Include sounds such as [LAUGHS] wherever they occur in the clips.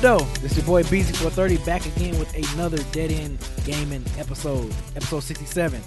though? This your boy Beezy430 back again with another Dead End Gaming episode, episode 67,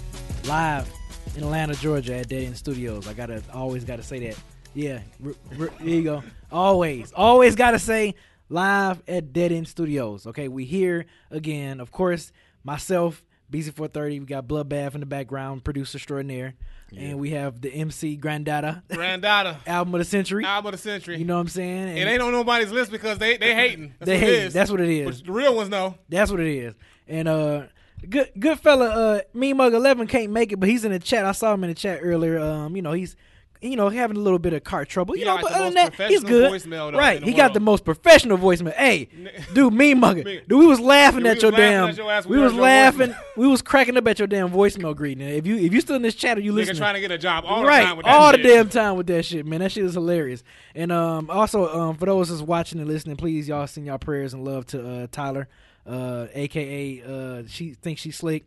live in Atlanta, Georgia at Dead End Studios. I gotta always gotta say that. Yeah, r- r- there you go. Always, always gotta say live at Dead End Studios. Okay, we here again. Of course, myself, Beezy430. We got Bloodbath in the background, producer extraordinaire, and we have the MC Grandada Granddaughter, album of the century. album of the century. You know what I'm saying? And it ain't on nobody's list because they they hating. That's they what hate. That's what it is. But the real ones know. That's what it is. And uh good good fella uh me mug 11 can't make it but he's in the chat. I saw him in the chat earlier. Um you know, he's you know, having a little bit of car trouble. You know, but the other than that, he's good. right. He got the most professional voicemail. Hey, [LAUGHS] dude, me mugger. Dude, we was laughing at your damn we was laughing. We was cracking up at your damn voicemail greeting. If you if you still in this chat or you Nigga listening, trying to get a job all right, the time with that shit. all the damn time with that shit, man. That shit is hilarious. And um, also, um, for those that's watching and listening, please y'all send y'all prayers and love to uh, Tyler, uh, aka uh, she thinks she's slick.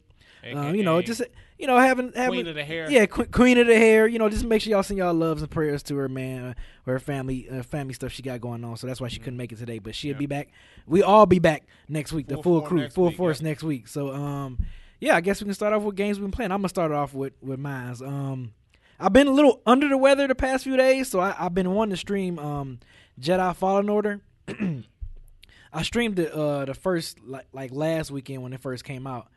Um, you know, just you know, having having Queen of the hair. yeah, qu- queen of the hair. You know, just make sure y'all send y'all loves and prayers to her, man, or her family, uh, family stuff she got going on. So that's why she couldn't make it today, but she'll Yeah. be back. We all be back next week, the Full full crew, full week, force yeah. next week. So um, yeah, I guess we can start off with games we've been playing. I'm gonna start off with with mine. Um, I've been a little under the weather the past few days, so I, I've been wanting to stream um Jedi Fallen Order. [CLEARS THROAT] I streamed it uh the first like like last weekend when it first came out.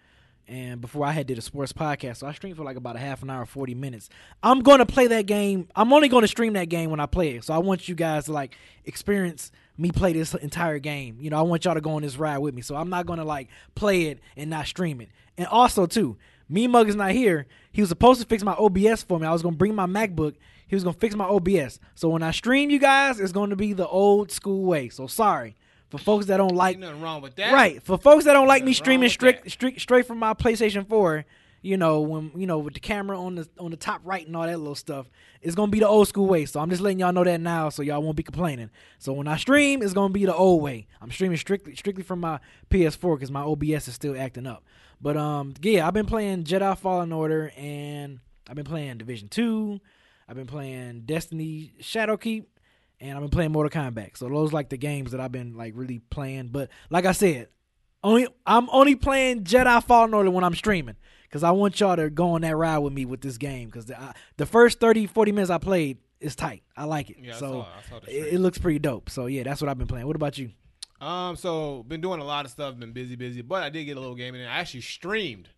And before I had did a sports podcast, so I streamed for like about a half an hour, forty minutes. I'm gonna play that game. I'm only gonna stream that game when I play it. So I want you guys to like experience me play this entire game. You know, I want y'all to go on this ride with me. So I'm not gonna like play it and not stream it. And also too, me Mug is not here. He was supposed to fix my OBS for me. I was gonna bring my MacBook. He was gonna fix my OBS. So when I stream you guys, it's gonna be the old school way. So sorry for folks that don't like Ain't nothing wrong with that. Right. For folks that don't like me streaming straight, that. straight from my PlayStation 4, you know, when you know, with the camera on the on the top right and all that little stuff, it's gonna be the old school way. So I'm just letting y'all know that now so y'all won't be complaining. So when I stream, it's gonna be the old way. I'm streaming strictly strictly from my PS4 because my OBS is still acting up. But um yeah, I've been playing Jedi Fallen Order and I've been playing Division 2, I've been playing Destiny Shadowkeep, and I've been playing Mortal Kombat. So those like the games that I've been like really playing. But like I said, only I'm only playing Jedi Fallen Order when I'm streaming because I want y'all to go on that ride with me with this game because the, I- the first 30, 40 minutes I played is tight. I like it. Yeah, I so saw- I saw it, it looks pretty dope. So yeah, that's what I've been playing. What about you? Um, so been doing a lot of stuff, been busy, busy, but I did get a little gaming in. I actually streamed.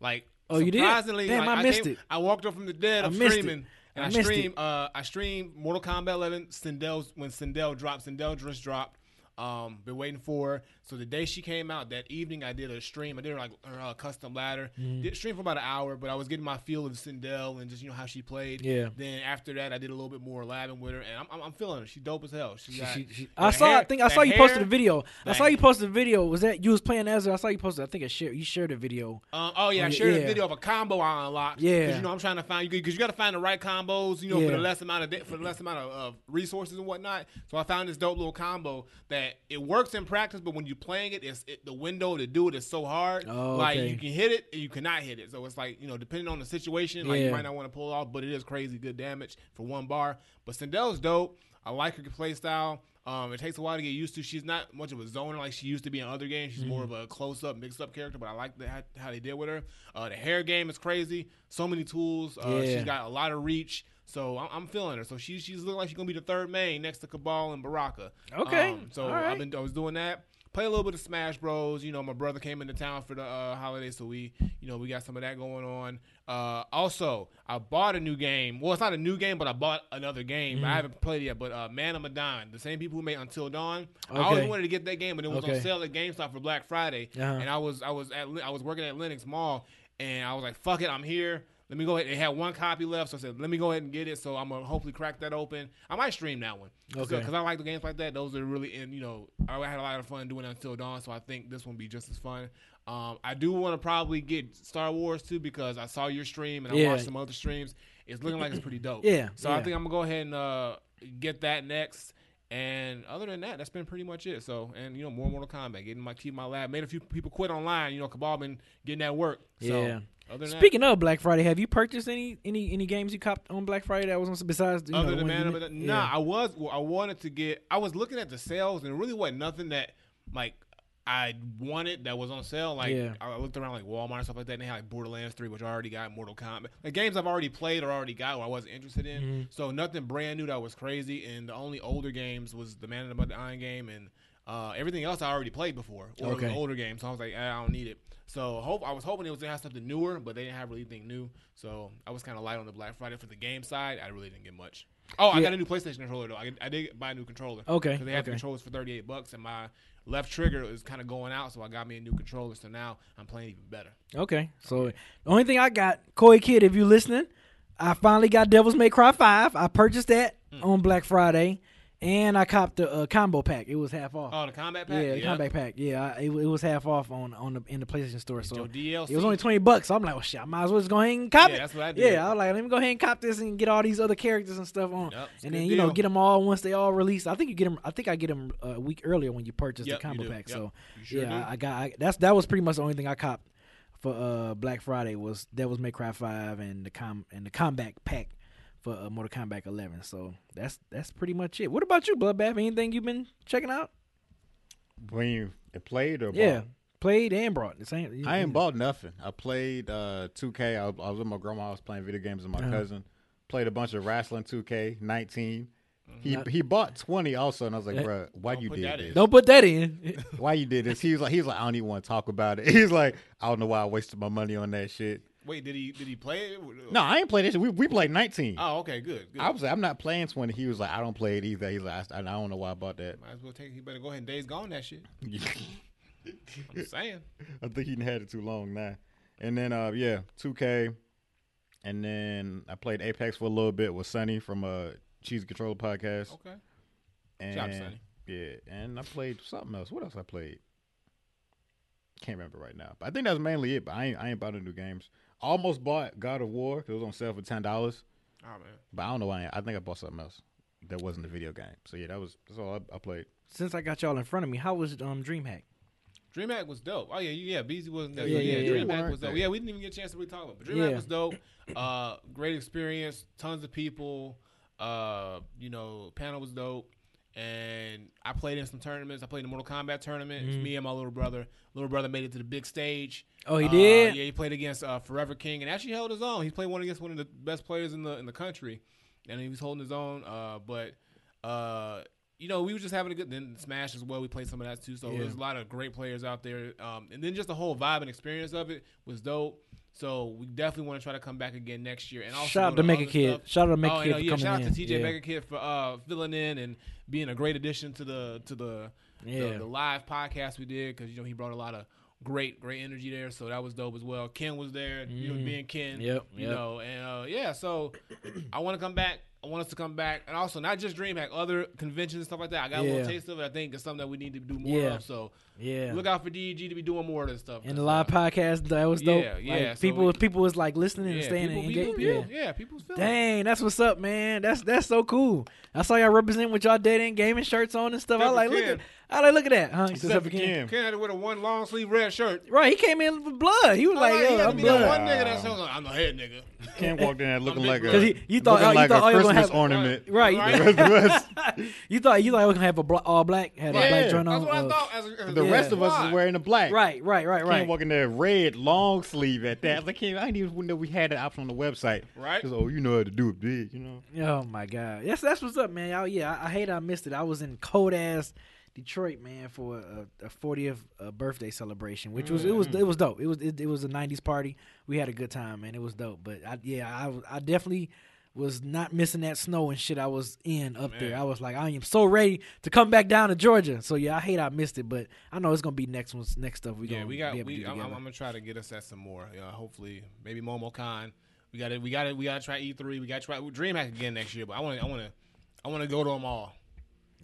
Like Oh, you did? Damn, like, I missed came- it. I walked up from the dead I'm streaming. it. And I I, streamed uh I streamed Mortal Kombat 11 Sindel's when Sindel dropped Sindel just dropped um been waiting for. So the day she came out that evening I did a stream I did like her uh, custom ladder Mm-hmm. did stream for about an hour but I was getting my feel of Sindel and just you know how she played Yeah. then after that I did a little bit more labbing with her and I'm, I'm, feeling her she dope as hell she, got, She- she- that I saw. I hair- think I saw you posted a video. I saw you posted a video. Was that you was playing Ezra? I saw you posted. I think I shared. You shared a video. Um, oh yeah, I shared yeah. a video of a combo I unlocked. Yeah. because you know I'm trying to find you because you got to find the right combos. You know Yeah. for the less amount of di- for the less amount of, of resources and whatnot. So I found this dope little combo that it works in practice, but when you're playing it, it's it, the window to do it is so hard. Oh, like okay. you can hit it and you cannot hit it. So it's like you know depending on the situation, like Yeah. you might not want to pull it off, but it is crazy good damage for one bar. But Sindel's dope. I like her play style. Um, it takes a while to get used to. She's not much of a zoner like she used to be in other games. She's more of a close up, mixed up character, but I like the, how, how they did with her. Uh, the hair game is crazy. So many tools. Uh, Yeah. She's got a lot of reach. So I'm, I'm feeling her. So she's she's looking like she's gonna be the third main next to Kabal and Baraka. Okay. Um, so right. I've been I was doing that. Play a little bit of Smash Bros. You know, my brother came into town for the uh, holiday, so we, you know, we got some of that going on. Uh, also, I bought a new game. Well, it's not a new game, but I bought another game. Mm-hmm. I haven't played it yet, but uh, Man of Medan, the same people who made Until Dawn. Okay. I always wanted to get that game, but it was Okay. on sale at GameStop for Black Friday, Uh-huh. and I was I was at I was working at Lenox Mall, and I was like, "Fuck it, I'm here." Let me go ahead. They had one copy left, so I said, "Let me go ahead and get it." So I'm gonna hopefully crack that open. I might stream that one, Okay. Because I like the games like that. Those are really, and you know, I had a lot of fun doing it until dawn. So I think this one will be just as fun. Um, I do want to probably get Star Wars too because I saw your stream and I Yeah. watched some other streams. It's looking like it's pretty dope. Yeah, So yeah. I think I'm gonna go ahead and uh, get that next. And other than that, that's been pretty much it. So, and you know, more Mortal Kombat, getting my keep my lab. Made a few people quit online. You know, Kabal been getting that work. So, Yeah. Other Speaking of Black Friday, have you purchased any any any games you copped on Black Friday that was on besides you other know, than the Man, of Medan- nah, I was. Well, I wanted to get. I was looking at the sales, and it really wasn't nothing that like I wanted that was on sale. Like Yeah. I looked around like Walmart and stuff like that. And they had like Borderlands Three, which I already got, Mortal Kombat, like games I've already played or already got, or I wasn't interested in. Mhm. So nothing brand new that was crazy. And the only older games was the Man in the Iron game and. Uh, everything else I already played before, or Okay. an older game, so I was like, eh, I don't need it. So hope I was hoping it was gonna have something newer, but they didn't have really anything new. So I was kind of light on the Black Friday for the game side. I really didn't get much. Oh, I Yeah. got a new PlayStation controller though. I, I did buy a new controller. Okay, they have okay. controllers for thirty eight bucks, and my left trigger is kind of going out, so I got me a new controller. So now I'm playing even better. Okay, so the only thing I got, Koi Kid, if you're listening, I finally got Devil's May Cry Five. I purchased that Hmm. on Black Friday, and I copped the uh, combo pack. It was half off. Oh, the Kombat Pack. yeah, the Kombat Pack. Yeah, I, it, it was half off on on the in the PlayStation Store. So it was only twenty bucks. So I'm like, well, shit, I might as well just go ahead and cop Yeah, it. that's what I did. Yeah, I was like, let me go ahead and cop this and get all these other characters and stuff on, Yep, and then you know get them all once they all release. I think you get them. I think I get them a week earlier when you purchase Yep, the combo pack. Yep, So sure yeah, do. I got I, that's that was pretty much the only thing I copped for uh Black Friday was Devil's May Cry Five and the com and the Kombat Pack for uh, Mortal Kombat 11. So that's that's pretty much it. What about you, Bloodbath? Anything you've been checking out? When you played or Yeah, bought? played and brought. The same. I ain't bought nothing. I played uh, 2K. I, was- with my grandma. I was playing video games with my Uh-huh. cousin. Played a bunch of wrestling 2K 19. He Not- he bought 20 also, and I was like, bro, why you did that this? in. Don't put that in. Why you did this? He was like, he was like, I don't even want to talk about it. [LAUGHS] He's like, I don't know why I wasted my money on that shit. Wait, did he did he play it? No, I ain't played shit. We we played 19. Oh, okay, good. good. I was like, I'm not playing 20. He was like, I don't play it either. He's like, I, I don't know why I bought that. Might as well take. He better go ahead and days gone that shit. [LAUGHS] I'm saying. I think he had it too long now. And then uh yeah, 2K. And then I played Apex for a little bit with Sunny from uh Cheese Controller podcast. Okay. And out Sonny. yeah, and I played something else. What else I played? Can't remember right now. But I think that's mainly it. But I ain't I ain't bought new games. Almost bought God of War 'cause it was on sale for ten dollars. Oh man. But I don't know why. I, I think I bought something else that wasn't a video game. So yeah, that was that's all I, I played. Since I got y'all in front of me, how was um DreamHack? DreamHack was dope. Oh yeah, yeah. Beezy wasn't there. Yeah, Yeah, yeah, yeah. yeah. DreamHack was dope. Yeah, we didn't even get a chance to really talk about. It. But DreamHack Yeah. was dope. Uh, great experience. Tons of people. Uh, you know, panel was dope. And I played in some tournaments. I played in the Mortal Kombat tournament. It was Mhm. me and my little brother. Little brother made it to the big stage. Oh, he Uh, did. yeah, he played against uh, Forever King and actually held his own. He played one against one of the best players in the in the country, and he was holding his own. Uh, but uh, you know, we were just having a good. Then Smash as well. We played some of that too. So Yeah. there's a lot of great players out there. Um, and then just the whole vibe and experience of it was dope. So we definitely want to try to come back again next year. And also Shout out to Mega Kid. stuff. Shout out to Mega Oh, Kid you know, yeah. Shout out to TJ yeah. Mega Kid for uh, filling in and being a great addition to the to the Yeah. the, the live podcast we did because you know he brought a lot of great great energy there, so that was dope as well. Ken was there, you know, being Ken, Yep, you yep. know, and uh, yeah. So [CLEARS THROAT] I want to come back. I want us to come back, and also not just DreamHack, other conventions and stuff like that. I got a little taste of it. I think it's something that we need to do more Yeah. of. So Yeah. look out for DEG to be doing more of this stuff. and the live podcast that was dope. Yeah, Like, yeah, so people we- people was like listening and yeah, staying people, engaged. people, Yeah. yeah, yeah, people's feeling. Dang, that's what's up, man. That's that's so cool. I saw y'all represent with y'all dead end gaming shirts on and stuff. I like look at I like look at that. Huh? Except "Except for Ken." Ken had wear a one long sleeve red shirt. Right, he came in with blood. He was like, Oh, he "Yo, I'm blood." one nigga that's like I'm the head nigga. Ken walk in there looking like a he- you thought- looking oh, you like thought, a you gonna Christmas have- ornament. Right, Right. You thought you thought I was [LAUGHS] gonna have a bla- all black, had a black joint on. That's what I uh, thought. As a, as the Yeah. rest of us Why? is wearing a black. Right, right, right, Ken right. walking there red long sleeve at that. I Like Ken, I didn't even know we had that option on the website. Right. Just, oh, you know how to do it big, you know. Oh my god, yes, that's what's up, man. Y'all, yeah, I, I hate I missed it. I was in cold ass Detroit, man, for a, a 40th uh, birthday celebration, which was it was Mm. it was dope. It was it, it was a 90s party. We had a good time, man. It was dope. But I, yeah, I I definitely was not missing that snow and shit I was in up there. I was like, I am so ready to come back down to Georgia. So yeah, I hate I missed it, but I know it's gonna be next one's next stuff. We yeah, we got. be able to We, do I'm, I'm, gonna try to get us at some more. You know, hopefully, maybe MomoCon. We got to We got to We got to try E3. We got to try DreamHack again next year. But I want. I want to. I want to go to them all.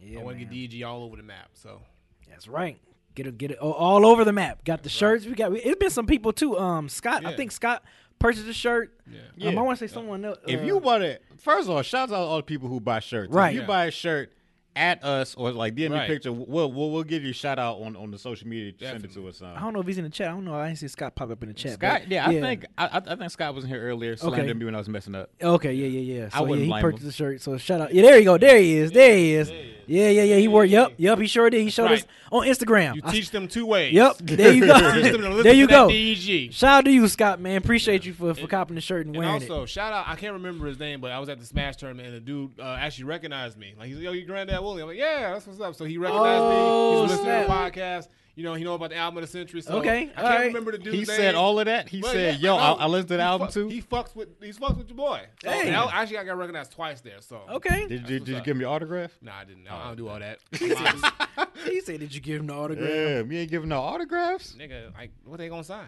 Yeah, I want to get DG all over the map. So That's right. Get it, get it all- all over the map. Got the shirts. We got. It's been some people too. Um, Scott. I think Scott purchased a shirt. yeah. Yeah. Um, I want to say someone else. If uh, you bought it, first of all, shout out to all the people who buy shirts. Right. If you Yeah. buy a shirt at us or like DM me a Right. picture, we'll, we'll we'll give you a shout out on, on the social media. Send it to us. Um, I don't know if he's in the chat. I don't know. I didn't see Scott pop up in the chat. Scott, but yeah, I think I, I I think Scott was in here earlier. Slammed Okay. me when I was messing up. Okay, yeah, yeah, yeah. I wouldn't yeah, he blame purchased him. the shirt. So shout out. Yeah, there you go. There he is. There he is. Yeah, yeah, yeah. He wore. Yep, yep. He sure did. He showed us on Instagram. You I- teach them two ways. Yep. There you [LAUGHS] Teach them to go. listen there you to that go. DEG. Shout out to you, Scott. Man, appreciate you for, for copping the shirt and And wearing also, shout out, I can't remember his name, but I was at the Smash tournament and the dude uh, actually recognized me. Like, he's like, yo, you Granddad Woolly. I'm like, yeah, that's what's up. So he recognized Oh, me. He's listening snap. to the podcast. You know, he know about the album of the century. So Okay, I can't alright. remember the dude's He name. said all of that. He But said, yeah, "Yo, I I, listened to the album fuck- too." He fucks with he fucks with your boy. So, Hey. I- actually, I got recognized twice there. So. Okay. Did you, did you give me an autograph? Nah, I didn't. I don't oh, do all that. [LAUGHS] He said, "Did you give him the autograph?" Yeah, me ain't giving no autographs. Nigga, like, what they gonna sign?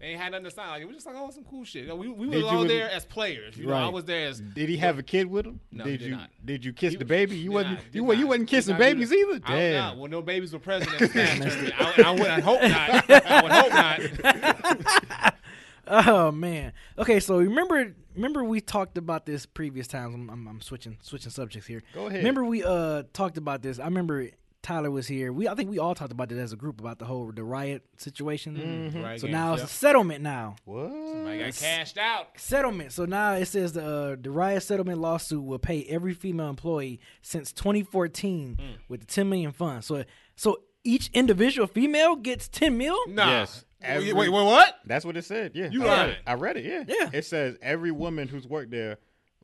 They ain't had nothing to sign. Like, it was just like, oh, some cool shit. You know, we we were all there as players. You know, I was there as Did he have a kid with him? No, did did you not. did you kiss He the baby? You wasn't not, you, you wasn't kissing babies either. Damn. Well, no babies were present at the [LAUGHS] Smash tournament. I, I, would, I hope not. [LAUGHS] I would hope not. [LAUGHS] Oh man. Okay, so remember remember we talked about this previous times. I'm, I'm, I'm switching switching subjects here. Go ahead. Remember we uh talked about this. I remember Tyler was here. We I think we all talked about it as a group about the whole the riot situation. Right, So games, now it's yeah. a settlement now. What? I got cashed out. Settlement. So now it says the uh, the riot settlement lawsuit will pay every female employee since 2014 Hmm. with the 10 million fund. So so each individual female gets 10 mil. Nah. Yes. Wait, Every- wait, wait, what? That's what it said. Yeah, You I read lying. it. I read it. Yeah, Yeah. It says every woman who's worked there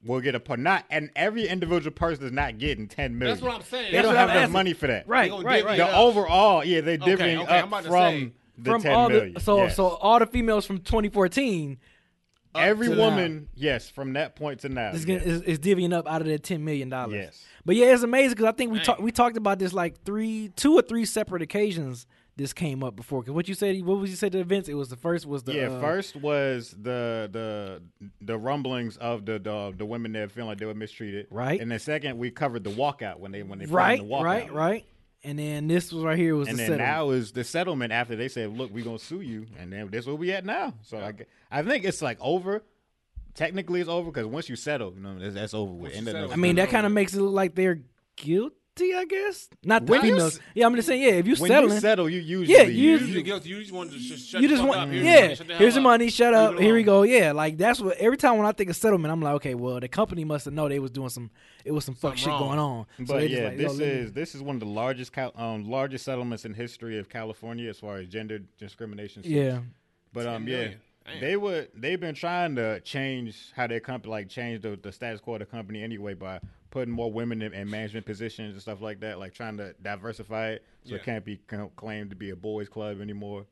will get a part. Not and every individual person is not getting ten million. That's what I'm saying. They That's don't have I'm enough asking. money for that. Right, right, right. The up. overall, yeah, they're divvying okay, I'm up about to from say, the from ten all million. the so Yes. so all the females from 2014 every to woman, yes, from that point to now. is, yes. is is divvying up out of that 10 million dollars. Yes. But yeah, it's amazing because I think we talked we talked about this like three, two or three separate occasions. This came up before. Cause what you said, what was you said to the events? It was the first was the yeah, uh, first was the the the rumblings of the the, the women that feeling like they were mistreated. Right. And the second, we covered the walkout when they when they right, the walkout. right, right. And then this was right here was And the then settlement. now is the settlement after they said, "Look, we're gonna sue you," and then that's where we at now. So I, I think it's like over. Technically, it's over because once you settle, you know that's, that's over with. End of settle, I mean, that kind of makes it look like they're guilty. I guess not the When you females. s- yeah, I'm just saying. Yeah, if you when settling, you settle, you usually Yeah, You you- usually guilty. You just want to just shut you the just fuck want up. Here's yeah. your money. Shut the hell Here's your up. money. Shut Leave up. it Here we alone. go. Yeah, like that's what every time when I think of settlement, I'm like, okay, well, the company must have known they was doing some. It was some fuck Something shit wrong. going on. So But they just yeah, like, yo, this let me- is this is one of the largest cal- um largest settlements in history of California as far as gender discrimination. suits. yeah. But um, yeah, million. Damn. they would they've been trying to change how their company like change the, the status quo of the company anyway by putting more women in, in management positions and stuff like that, like trying to diversify it so Yeah. it can't be claimed to be a boys' club anymore.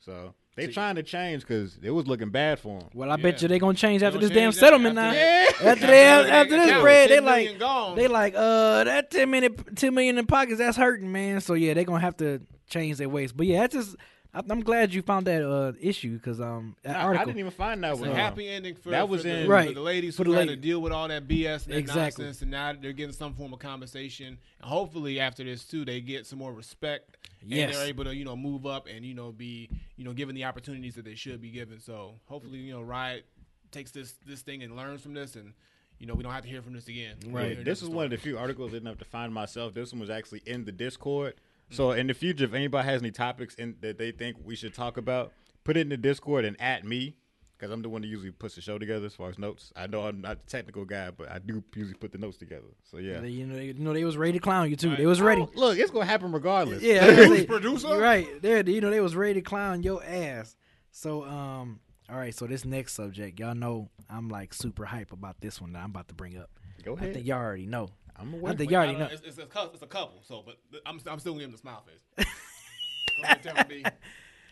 So they See- trying to change because it was looking bad for them. Well, I bet you they gonna change after gonna this damn change that settlement now. after Yeah. After [LAUGHS] they After after this bread, they 10 like million gone. they like uh that ten minute ten million in pockets that's hurting man. So yeah, they gonna have to change their ways. But yeah, that's just I- I'm glad you found that uh issue because um that I article didn't even find that one. a happy ending for, that for was the, in- for Right. the ladies For who the had to deal with all that BS and that Exactly. nonsense, and now they're getting some form of compensation. And hopefully, after this too, they get some more respect. Yes. And they're able to, you know, move up and you know be, you know, given the opportunities that they should be given. So hopefully, you know, Riot takes this this thing and learns from this, and you know, we don't have to hear from this again. Right. This is different one of the few articles I didn't have to find myself. This one was actually in the Discord. So in the future, if anybody has any topics in, that they think we should talk about, put it in the Discord and at me because I'm the one that usually puts the show together as far as notes. I know I'm not the technical guy, but I do usually put the notes together. So yeah. They- you know they, you know they was ready to clown you too. They was ready. Oh, look, it's gonna happen regardless. Yeah, I was gonna say- Producer? right. There, you know they was ready to clown your ass. So um, all right. So this next subject, y'all know I'm like super hype about this one that I'm about to bring up. Go ahead. I think y'all already know. I'm I aware. think Wait, you I already know. It's, it's, a, cou- it's a couple. So, but I'm I'm still giving the smile face. [LAUGHS] Go ahead, and tell me.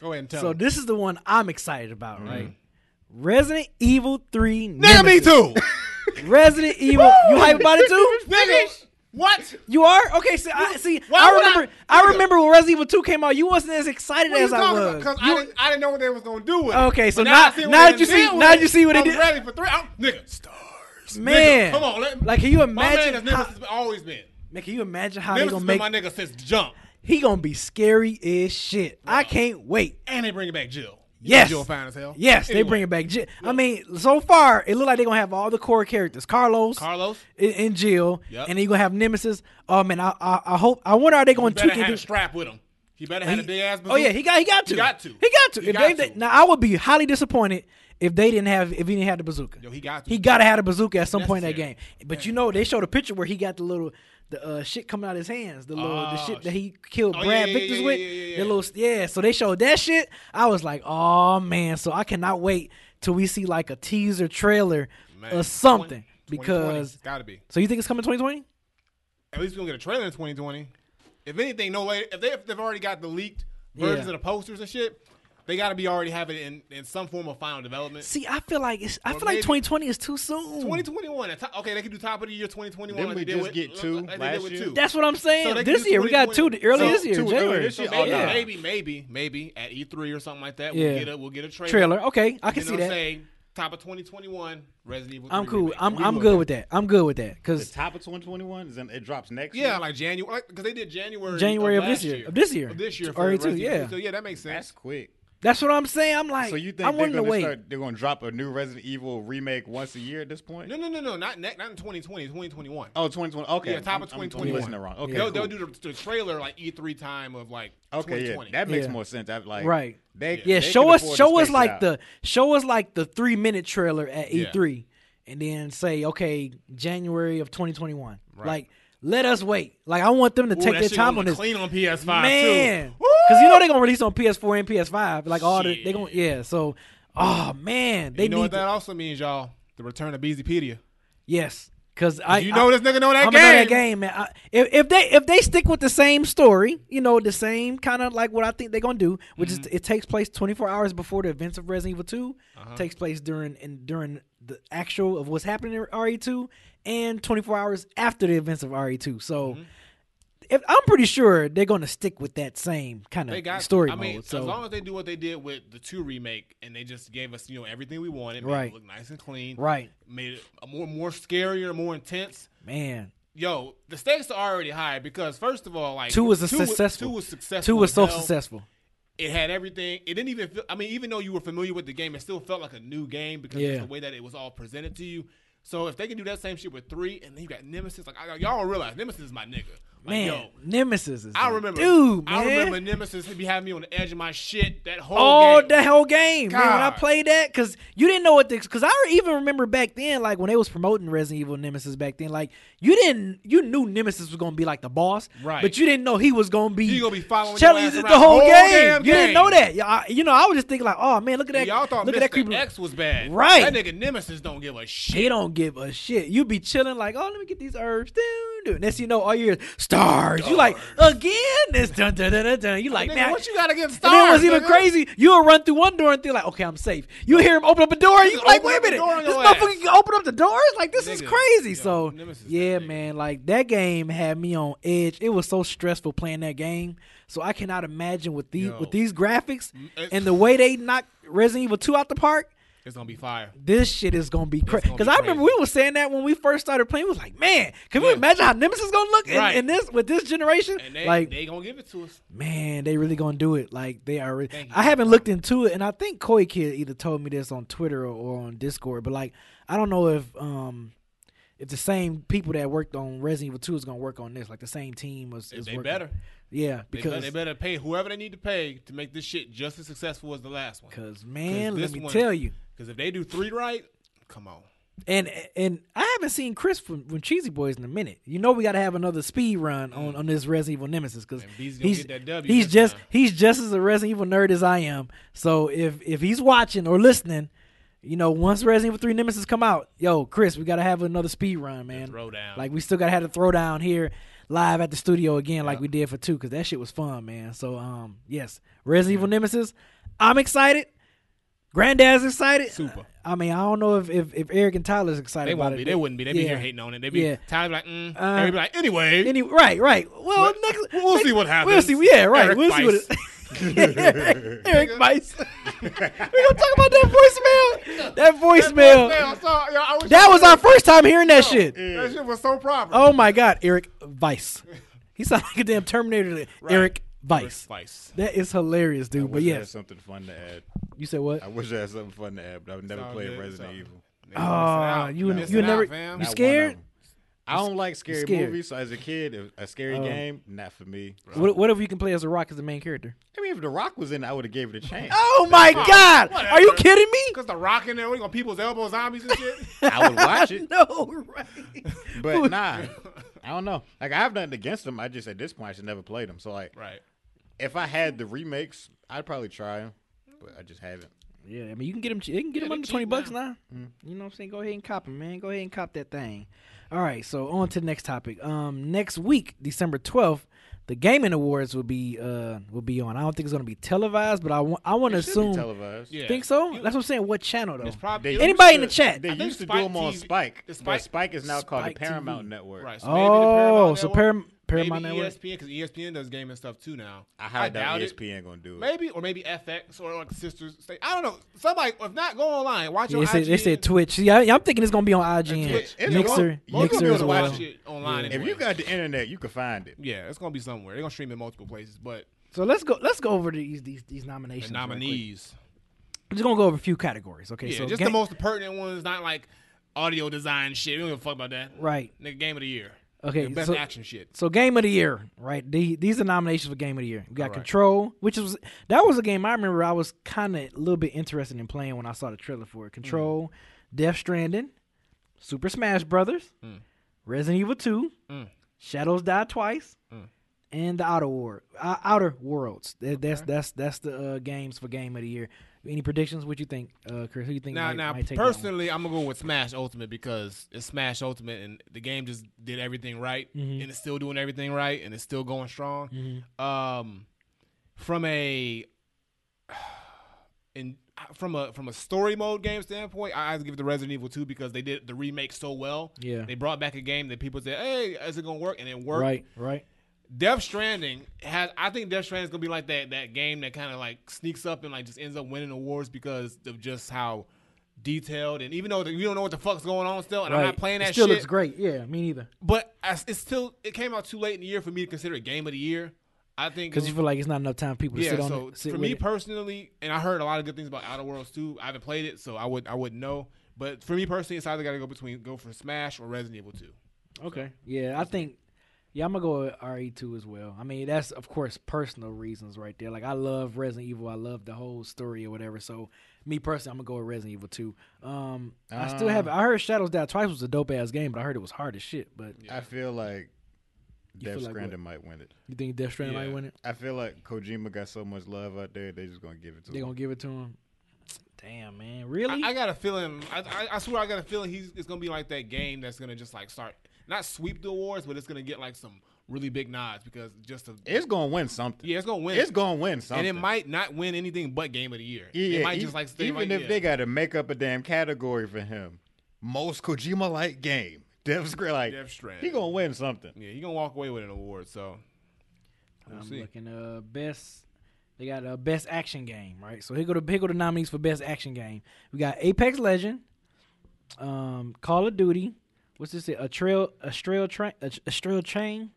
Go ahead and tell So me. this is the one I'm excited about, mm-hmm. right? Resident Evil Three. Nigga, me too. [LAUGHS] Resident Evil. You hype about it too? [LAUGHS] Nigga, what? You are okay. See, I see. Why I would I- remember. I, remember when Resident Evil Two came out. You wasn't as excited What are you as I was. Because I didn't, I didn't know what they was gonna do with it. Okay, so But now- I see now that you see- now with you see what they I'm did- ready for three. I'm, nigga, stars. Man. Nigga, come on. Let, Like, can you imagine? my man has how- always been. Man, can you imagine how they Nemesis gonna make? my nigga since jump. He gonna be scary as shit. I can't wait. And they bringing back Jill. You Yes. Jill fine as hell. Yes, they bring it back. Ji- I mean, so far it look like they're gonna have all the core characters: Carlos, Carlos. and, and Jill, Yep. and then you gonna have Nemesis. Oh man, I I, I hope. I wonder are they gonna tweak have a it? strap with him. He better have a big ass. Oh yeah, he got he got to. He got to. He got to. He if got they, they- to. now I would be highly disappointed if they didn't have if he didn't have the bazooka. Yo, he got to. He gotta have a bazooka at some point in that game. But you know, they showed a picture where he got the little the uh, shit coming out of his hands, the little the shit that he killed oh, Brad yeah, yeah, Vickers yeah, with. yeah, yeah, The little yeah. So they showed that shit. I was like, oh man. So I cannot wait till we see like a teaser trailer Man, or something 2020. because. It's gotta be. So you think it's coming 2020? At least we're gonna get a trailer in 2020. If anything, no later. If, they, if they've already got the leaked versions Yeah. of the posters and shit, they gotta be already having it in, in some form of final development. See, I feel like it's. I Or feel like maybe- 2020 is too soon. 2021. Okay, they can do top of the year 2021. Didn't like we did just with- get two like last year? two. That's what I'm saying. So they can this do year we got two 2020. early So this year, two early January. this So year? maybe, Oh, nah. maybe, maybe, maybe at E3 or something like that, Yeah. we'll get a we'll get a trailer. Trailer. Okay, I can you see know, that. Say top of 2021, Resident Evil. I'm 3 cool. remake. I'm I'm good with that. I'm good with that The because top of 2021 is in, it drops next Yeah, year. like January, because they did January. January of last this year. Of this year. Of this year. Or For E2, Resident Evil. yeah. So yeah, that makes sense. That's quick. That's what I'm saying. I'm like, So you think I they're wanted gonna wait. start? They're gonna drop a new Resident Evil remake once a year at this point? No, no, no, no, not ne- not in 2020, 2021. Oh, 2020. Okay, Yeah, top I'm- of I'm- I'm 2021. listening wrong. Okay, they'll, cool. they'll do the, the trailer like E3 time of like Okay, yeah, that makes Yeah. more sense. I like Right. They, Yeah, they show us show us like out. the show us like the three minute trailer at E3, and then say okay January of 2021. Right. Like let us wait. Like I want them to Ooh, take their time on this. Clean on PS5 man, because you know they're gonna release on PS4 and PS5. Like all the they Shit. gonna yeah. So oh man, they you know need what to- that also means, y'all? The return of Beezypedia. yes. Because I You know I, this nigga know that I'm game. know that game, man. I, if, if they if they stick with the same story, you know, the same kind of like what I think they're gonna do, which Mm-hmm. is it takes place 24 hours before the events of Resident Evil 2, Uh-huh. takes place during and during the actual of what's happening in RE2, and 24 hours after the events of RE2. So. Mm-hmm. If, I'm pretty sure they're going to stick with that same kind They of got story I mode. mean, so as long as they do what they did with the two remake, and they just gave us you know everything we wanted, made Right. it look nice and clean, right, made it a more more scarier, more intense. man, Yo, the stakes are already high because first of all, like two was a two successful. two was successful. Two was so hell. successful. It had everything. It didn't even. Feel, I mean, even though you were familiar with the game, it still felt like a new game because Yeah. of the way that it was all presented to you. So if they can do that same shit with three, and then you got Nemesis, like I, y'all don't realize Nemesis is my nigga. Like, Man, yo, Nemesis is. I remember, dude, man. I remember Nemesis be having me on the edge of my shit that whole Oh, game. the whole game, man! When I God. played that, because you didn't know what the, because I even remember back then, like when they was promoting Resident Evil Nemesis back then, like you didn't, you knew Nemesis was gonna be like the boss, Right. But you didn't know he was gonna be, He gonna be following ass the, whole whole game. You didn't know that. I, you know, I was just thinking like, oh man, look at that, y'all thought look Mr. at that creeper. X was bad, Right. That nigga Nemesis don't give a shit. He don't give a shit. You be chilling like, oh, let me get these herbs. Dun. Next you know, all your stars. You like again this dun dun dun dun. dun. You like Nigga, man. what you got against And then stars? what's even nigga? crazy, you'll run through one door and think like, okay, I'm safe. You hear him open up a door, you like, wait a minute, this motherfucker can open up the doors? Like this is crazy. yo, so yeah, man, like that game had me on edge. It was so stressful playing that game. So I cannot imagine with these Yo. with these graphics mm, and the way they knocked Resident Evil 2 out the park. It's gonna be fire. This shit is gonna be crazy. gonna Because be I remember we were saying that when we first started playing. We was like, man, can we imagine how Nemesis is gonna look in, Right. in this with this generation? And they like, they gonna give it to us. man, they really gonna do it. Like they are. I haven't looked into it, and I think Koi Kid either told me this on Twitter or, or on Discord. But like, I don't know if um if the same people that worked on Resident Evil Two is gonna work on this. Like the same team was. is They working. better. Yeah, They, because better, they better pay whoever they need to pay to make this shit just as successful as the last one. because man, let this me one- tell you. Because if they do three right, come on. And and I haven't seen Chris from, from Cheesy Boys in a minute. You know we got to have another speed run on, mm-hmm. on this Resident Evil Nemesis because he's get that W he's just time. he's just as a Resident Evil nerd as I am. So if if he's watching or listening, you know once Resident Evil Three Nemesis come out, yo Chris, we got to have another speed run, man. Throw down. Like we still got to have the throwdown here live at the studio again, like we did for two, because that shit was fun, man. So um yes, Resident Evil Nemesis, I'm excited. Granddad's excited. Super. I mean, I don't know if if, if Eric and Tyler's excited. they about won't it. be. They wouldn't be. They'd be here hating on it. They'd be Yeah. Tyler be like, mm. Uh, They'd be like, anyway. Any, right, right. Well, But next, we'll next- see what happens. We'll see. Yeah, right. Eric we'll see what. It, [LAUGHS] [LAUGHS] Eric, Eric Weiss. [LAUGHS] we gonna talk about that voicemail. That voicemail. That, so, yo, I wish That was our first time hearing that shit. That shit was so proper. Oh my god, Eric Weiss. He sounded like a damn Terminator. Right. Eric Weiss. Vice. That is hilarious, I dude. But wish I had yes, something fun to add. you said what? I wish I had something fun to add, but I've never all played Resident it's Evil. Oh, you You're you never out, you Not one scared? Of 'em. I don't like scary scared. movies, so as a kid, a scary Oh. game, not for me. What, what if you can play as a Rock as the main character? I mean, if The Rock was in, it, I would have gave it a chance. Oh my god! whatever. Are you kidding me? Because the rock in there, we gonna people's elbows, zombies and shit. [LAUGHS] I would watch it, [LAUGHS] no, right? [LAUGHS] but nah. I don't know. Like I have nothing against them. I just at this point I should never play them. So like, Right. if I had the remakes, I'd probably try them, but I just haven't. Yeah, I mean you can get them. You can get Yeah, them under twenty bucks now. now. You know what I'm saying? Go ahead and cop them, man. Go ahead and cop that thing. All right, so on to the next topic. Um, next week, December twelfth, the gaming awards will be uh will be on. I don't think it's gonna be televised, but I want I want to It be assume. televised. Yeah. Think so? You- That's what I'm saying. What channel though? It's probably They Anybody in the chat? They used to do them on TV Spike. the but Spike- Spike is now called the Paramount TV. Network. Right. So oh, Paramount so Network, Param- Paramount maybe Network. ESPN because ESPN does gaming stuff too now. I highly doubt doubt it. ESPN gonna do it. Maybe or maybe FX or like sisters. State. I don't know. Somebody if not go online watch Yeah, your they said, they said Twitch. Yeah, I, am thinking it's gonna be on IGN, Twitch. Mixer, gonna- most Mixer people as well. watch it online. If you got the internet, you can find it. yeah, it's gonna be somewhere. They're gonna stream in multiple places, but So let's go. Let's go over these these these nominations. real quick. nominees. I'm just gonna go over a few categories. Okay, Yeah, so just ga- the most pertinent ones, not like audio design shit. We don't give a fuck about that. right. Nigga, game of the year. Okay, best so, action shit. so game of the year, right? The, these are nominations for game of the year. We got right. Control, which was that was a game I remember I was kind of a little bit interested in playing when I saw the trailer for it. Control, Mm. Death Stranding, Super Smash Brothers, Mm. Resident Evil Two, Mm. Shadows Die Twice, Mm. and the Outer War, uh, Outer Worlds. That, That's that's that's the uh, games for game of the year. Any predictions? What you think, uh, Chris? Who you think Now, might, now, might take that one? personally, I'm gonna go with Smash Ultimate because it's Smash Ultimate, and the game just did everything right, Mhm. and it's still doing everything right, and it's still going strong. Mhm. Um, from a [SIGHS] in from a from a story mode game standpoint, I have to give it to Resident Evil 2 because they did the remake so well. Yeah. They brought back a game that people said, "Hey, is it gonna work?" and it worked. Right, right. Death Stranding has. I think Death Stranding is gonna be like that that game that kind of like sneaks up and like just ends up winning awards because of just how detailed and even though you don't know what the fuck's going on still, and right. I'm not playing it that still shit. looks great. Yeah, me neither. But as- it's still it came out too late in the year for me to consider it game of the year. I think Because you feel like it's not enough time for people to yeah. sit on So it. Sit for me it. personally, and I heard a lot of good things about Outer Worlds too. I haven't played it, so I would I wouldn't know. But for me personally, it's either got to go between go for Smash or Resident Evil 2. Okay. Yeah, I think. Yeah, I'm gonna go with RE two as well. I mean, that's of course personal reasons right there. Like I love Resident Evil. I love the whole story or whatever. So me personally, I'm gonna go with Resident Evil two. Um, I still Uh. have. I heard Shadows Die Twice was a dope ass game, but I heard it was hard as shit. But I feel like You Death feel like Stranding might win it. you think Death Stranding Yeah. might win it? I feel like Kojima got so much love out there, they just gonna give it to him. They him. gonna give it to him. Damn man, really? I, I got a feeling. I, I, I swear, I got a feeling he's it's gonna be like that game that's gonna just like start not sweep the awards, but it's gonna get like some really big nods because just to, It's gonna win something. yeah, it's gonna win. It's gonna win something. and it might not win anything but game of the year. Yeah, it might e- just like stay even like, if yeah. they got to make up a damn category for him, most Kojima like game. [LAUGHS] Death Stranding, like Death Stranding. he gonna win something. yeah, he gonna walk away with an award. So we'll I'm see. looking uh best. They got a best action game, right? So here go the here go the nominees for best action game. We got Apex Legend, um, Call of Duty. What's this? A trail, a trail train, a, a trail chain,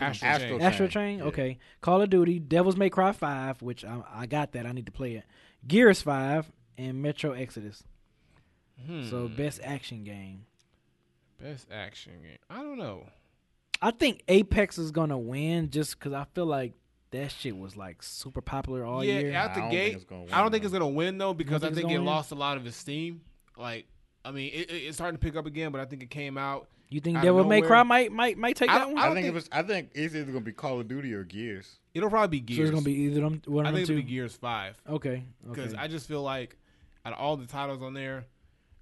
Astral, Astral Chain. Chain. Astro Chain. yeah. Okay, Call of Duty, Devil's May Cry Five, which I, I got that. I need to play it. Gears Five and Metro Exodus. Hmm. So best action game. best action game. I don't know. I think Apex is gonna win just because I feel like that shit was like super popular all yeah, year. out I the don't gate. think it's gonna win, I don't think though. it's gonna win though because I think it's think it win? lost a lot of its steam. Like, I mean, it, it- it's starting to pick up again, but I think it came out. You think Devil May. Cry might might might take I- that one? I I, don't think, think- it was. I think it's either gonna be Call of Duty or Gears. It'll probably be so Gears. it's gonna be either them one I of them think it'll two. be Gears Five Okay, because okay. I just feel like out of all the titles on there,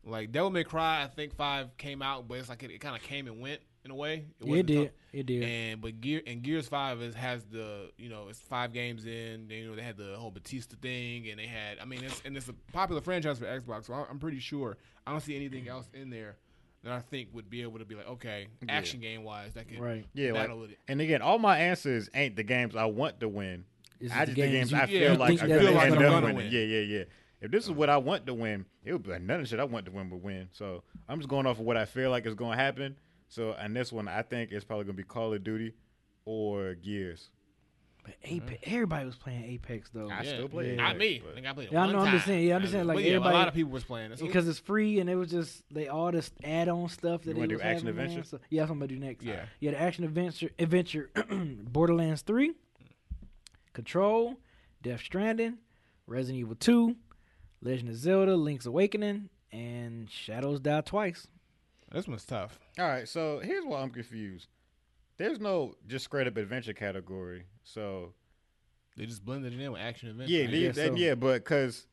like Devil May Cry, I think Five came out, but it's like it, it kind of came and went in a way. yeah, it wasn't did. tough. It did. And but Gear and Gears Five is, has the you know it's five games in. They, you know they had the whole Batista thing, and they had I mean it's and it's a popular franchise for Xbox, so I- I'm pretty sure I don't see anything else in there that I think would be able to be like okay, action game wise that could right. Yeah, like, battle with it. and again, all my answers ain't the games I want to win. This I is just the the games you- I feel you like think I that could it's end gonna up win. Yeah, yeah, yeah. If this is what I want to win, it would be like none of the shit I want to win would win. So I'm just going off of what I feel like is going to happen. So and this one, I think it's probably going to be Call of Duty or Gears. But Apex, everybody was playing Apex though. I Yeah. still play it. Not me. but- I think I played it Yeah, I one know, I'm just saying- yeah, I'm just saying, like, yeah, everybody- a lot of people was playing it. Because it's free and it was just they all this add-on stuff that You they wanna do was action having, man. adventure? So, yeah, that's what I'm gonna do next. Yeah. yeah, the action adventure, adventure, [CLEARS THROAT] Borderlands Three, Control, Death Stranding, Resident Evil Two, Legend of Zelda: Link's Awakening, and Shadows Die Twice. This one's tough. All right, so here's why I'm confused. there's no just straight up adventure category. So They just blended it in with action adventure. yeah, I they- so. yeah, but because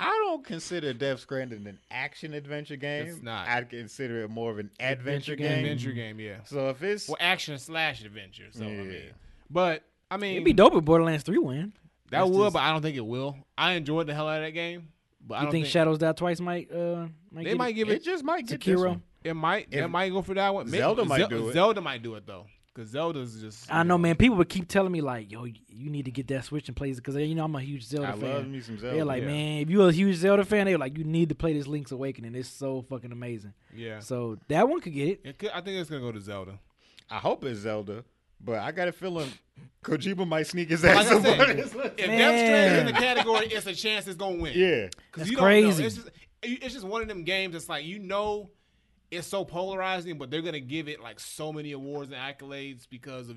I don't consider Death Stranding an action adventure game. It's not. I'd consider it more of an adventure, Adventure game. game. adventure game. Yeah, So if it's well, action slash adventure. So I Yeah. mean, but I mean, It'd be dope if Borderlands Three win. that That's would, just- but I don't think it will. I enjoyed the hell out of that game, but I You don't think, Shadows Die Twice might uh might they get might it? give it it. just might get this Sekiro? one. It might. If- It might go for that one. Maybe- Zelda might Zel- do it. Zelda might do it though, because Zelda's just. I you know, man. People would keep telling me like, "Yo, you need to get that Switch and play it," because you know I'm a huge Zelda I fan. love me some Zelda. They're like, yeah. man, if you're a huge Zelda fan, they're like, you need to play this Link's Awakening. It's so fucking amazing. Yeah. So that one could get it. It could, I think it's gonna go to Zelda. I hope it's Zelda, but I got a feeling [LAUGHS] Kojima might sneak his Like ass I up said, on. If Man. Death Stranding in the category, it's a chance it's gonna win. Yeah, Cause you don't crazy. Know. It's just it's just one of them games that's like you know it's so polarizing, but they're gonna give it like so many awards and accolades because of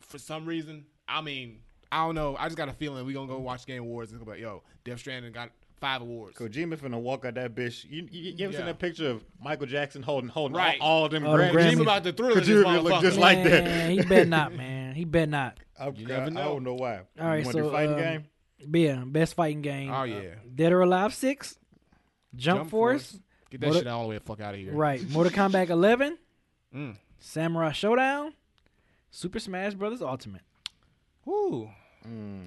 for some reason. I mean, I don't know. I just got a feeling we're gonna go watch Game Awards and go like, yo, Death Stranding got five awards. Kojima finna walk out that bitch. You, you, you ever Yeah. seen that picture of Michael Jackson holding holding Right. all, all them All them Grammys? Grammys. Dream about the thriller. Could you look just like that? He better not, man. He better not. I, You never I know. don't know why. All right, you want so the fighting um, game? yeah, best fighting game. Oh Uh, yeah, Dead or Alive Six, Jump, Force, Get that What a- shit all the way the fuck out of here. right? Mortal Kombat 11, Mm. Samurai Shodown, Super Smash Brothers Ultimate. Woo. Mm.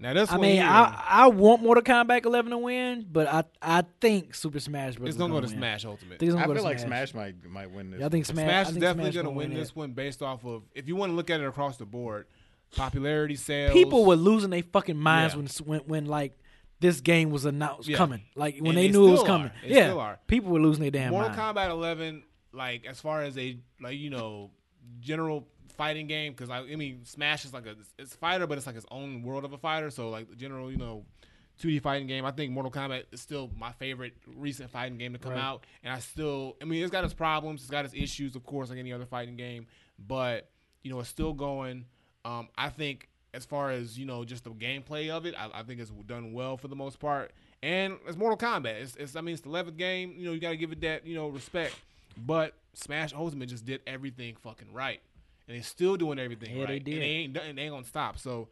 Now this I mean, here, I I want Mortal Kombat 11 to win, but I I think Super Smash Brothers it's gonna go to win. Smash I Ultimate. think I go to feel like Smash. Smash might might win this. Yeah, I think. Smash. Smash I is think definitely Smash going to gonna win it. this one based off of if you want to look at it across the board, popularity, sales. People were losing their fucking minds Yeah. when when when like this game was announced Yeah. coming. Like when And they they knew it was coming. are. They Yeah, still are. people were losing their damn Mortal mind. Kombat 11, like as far as a like you know general fighting game, because I, I mean Smash is like a it's fighter, but it's like its own world of a fighter. So like the general you know 2D fighting game, I think Mortal Kombat is still my favorite recent fighting game to come Right. out, and I still I mean it's got its problems, it's got its issues, of course, like any other fighting game, but you know it's still going. Um, I think as far as you know, just the gameplay of it, I, I think it's done well for the most part. And it's Mortal Kombat. It's, it's I mean, it's the 11th game. You know, you got to give it that you know respect. But Smash Ultimate just did everything fucking right, and they're still doing everything Yeah, right. they did. And they ain't and they ain't gonna stop. So,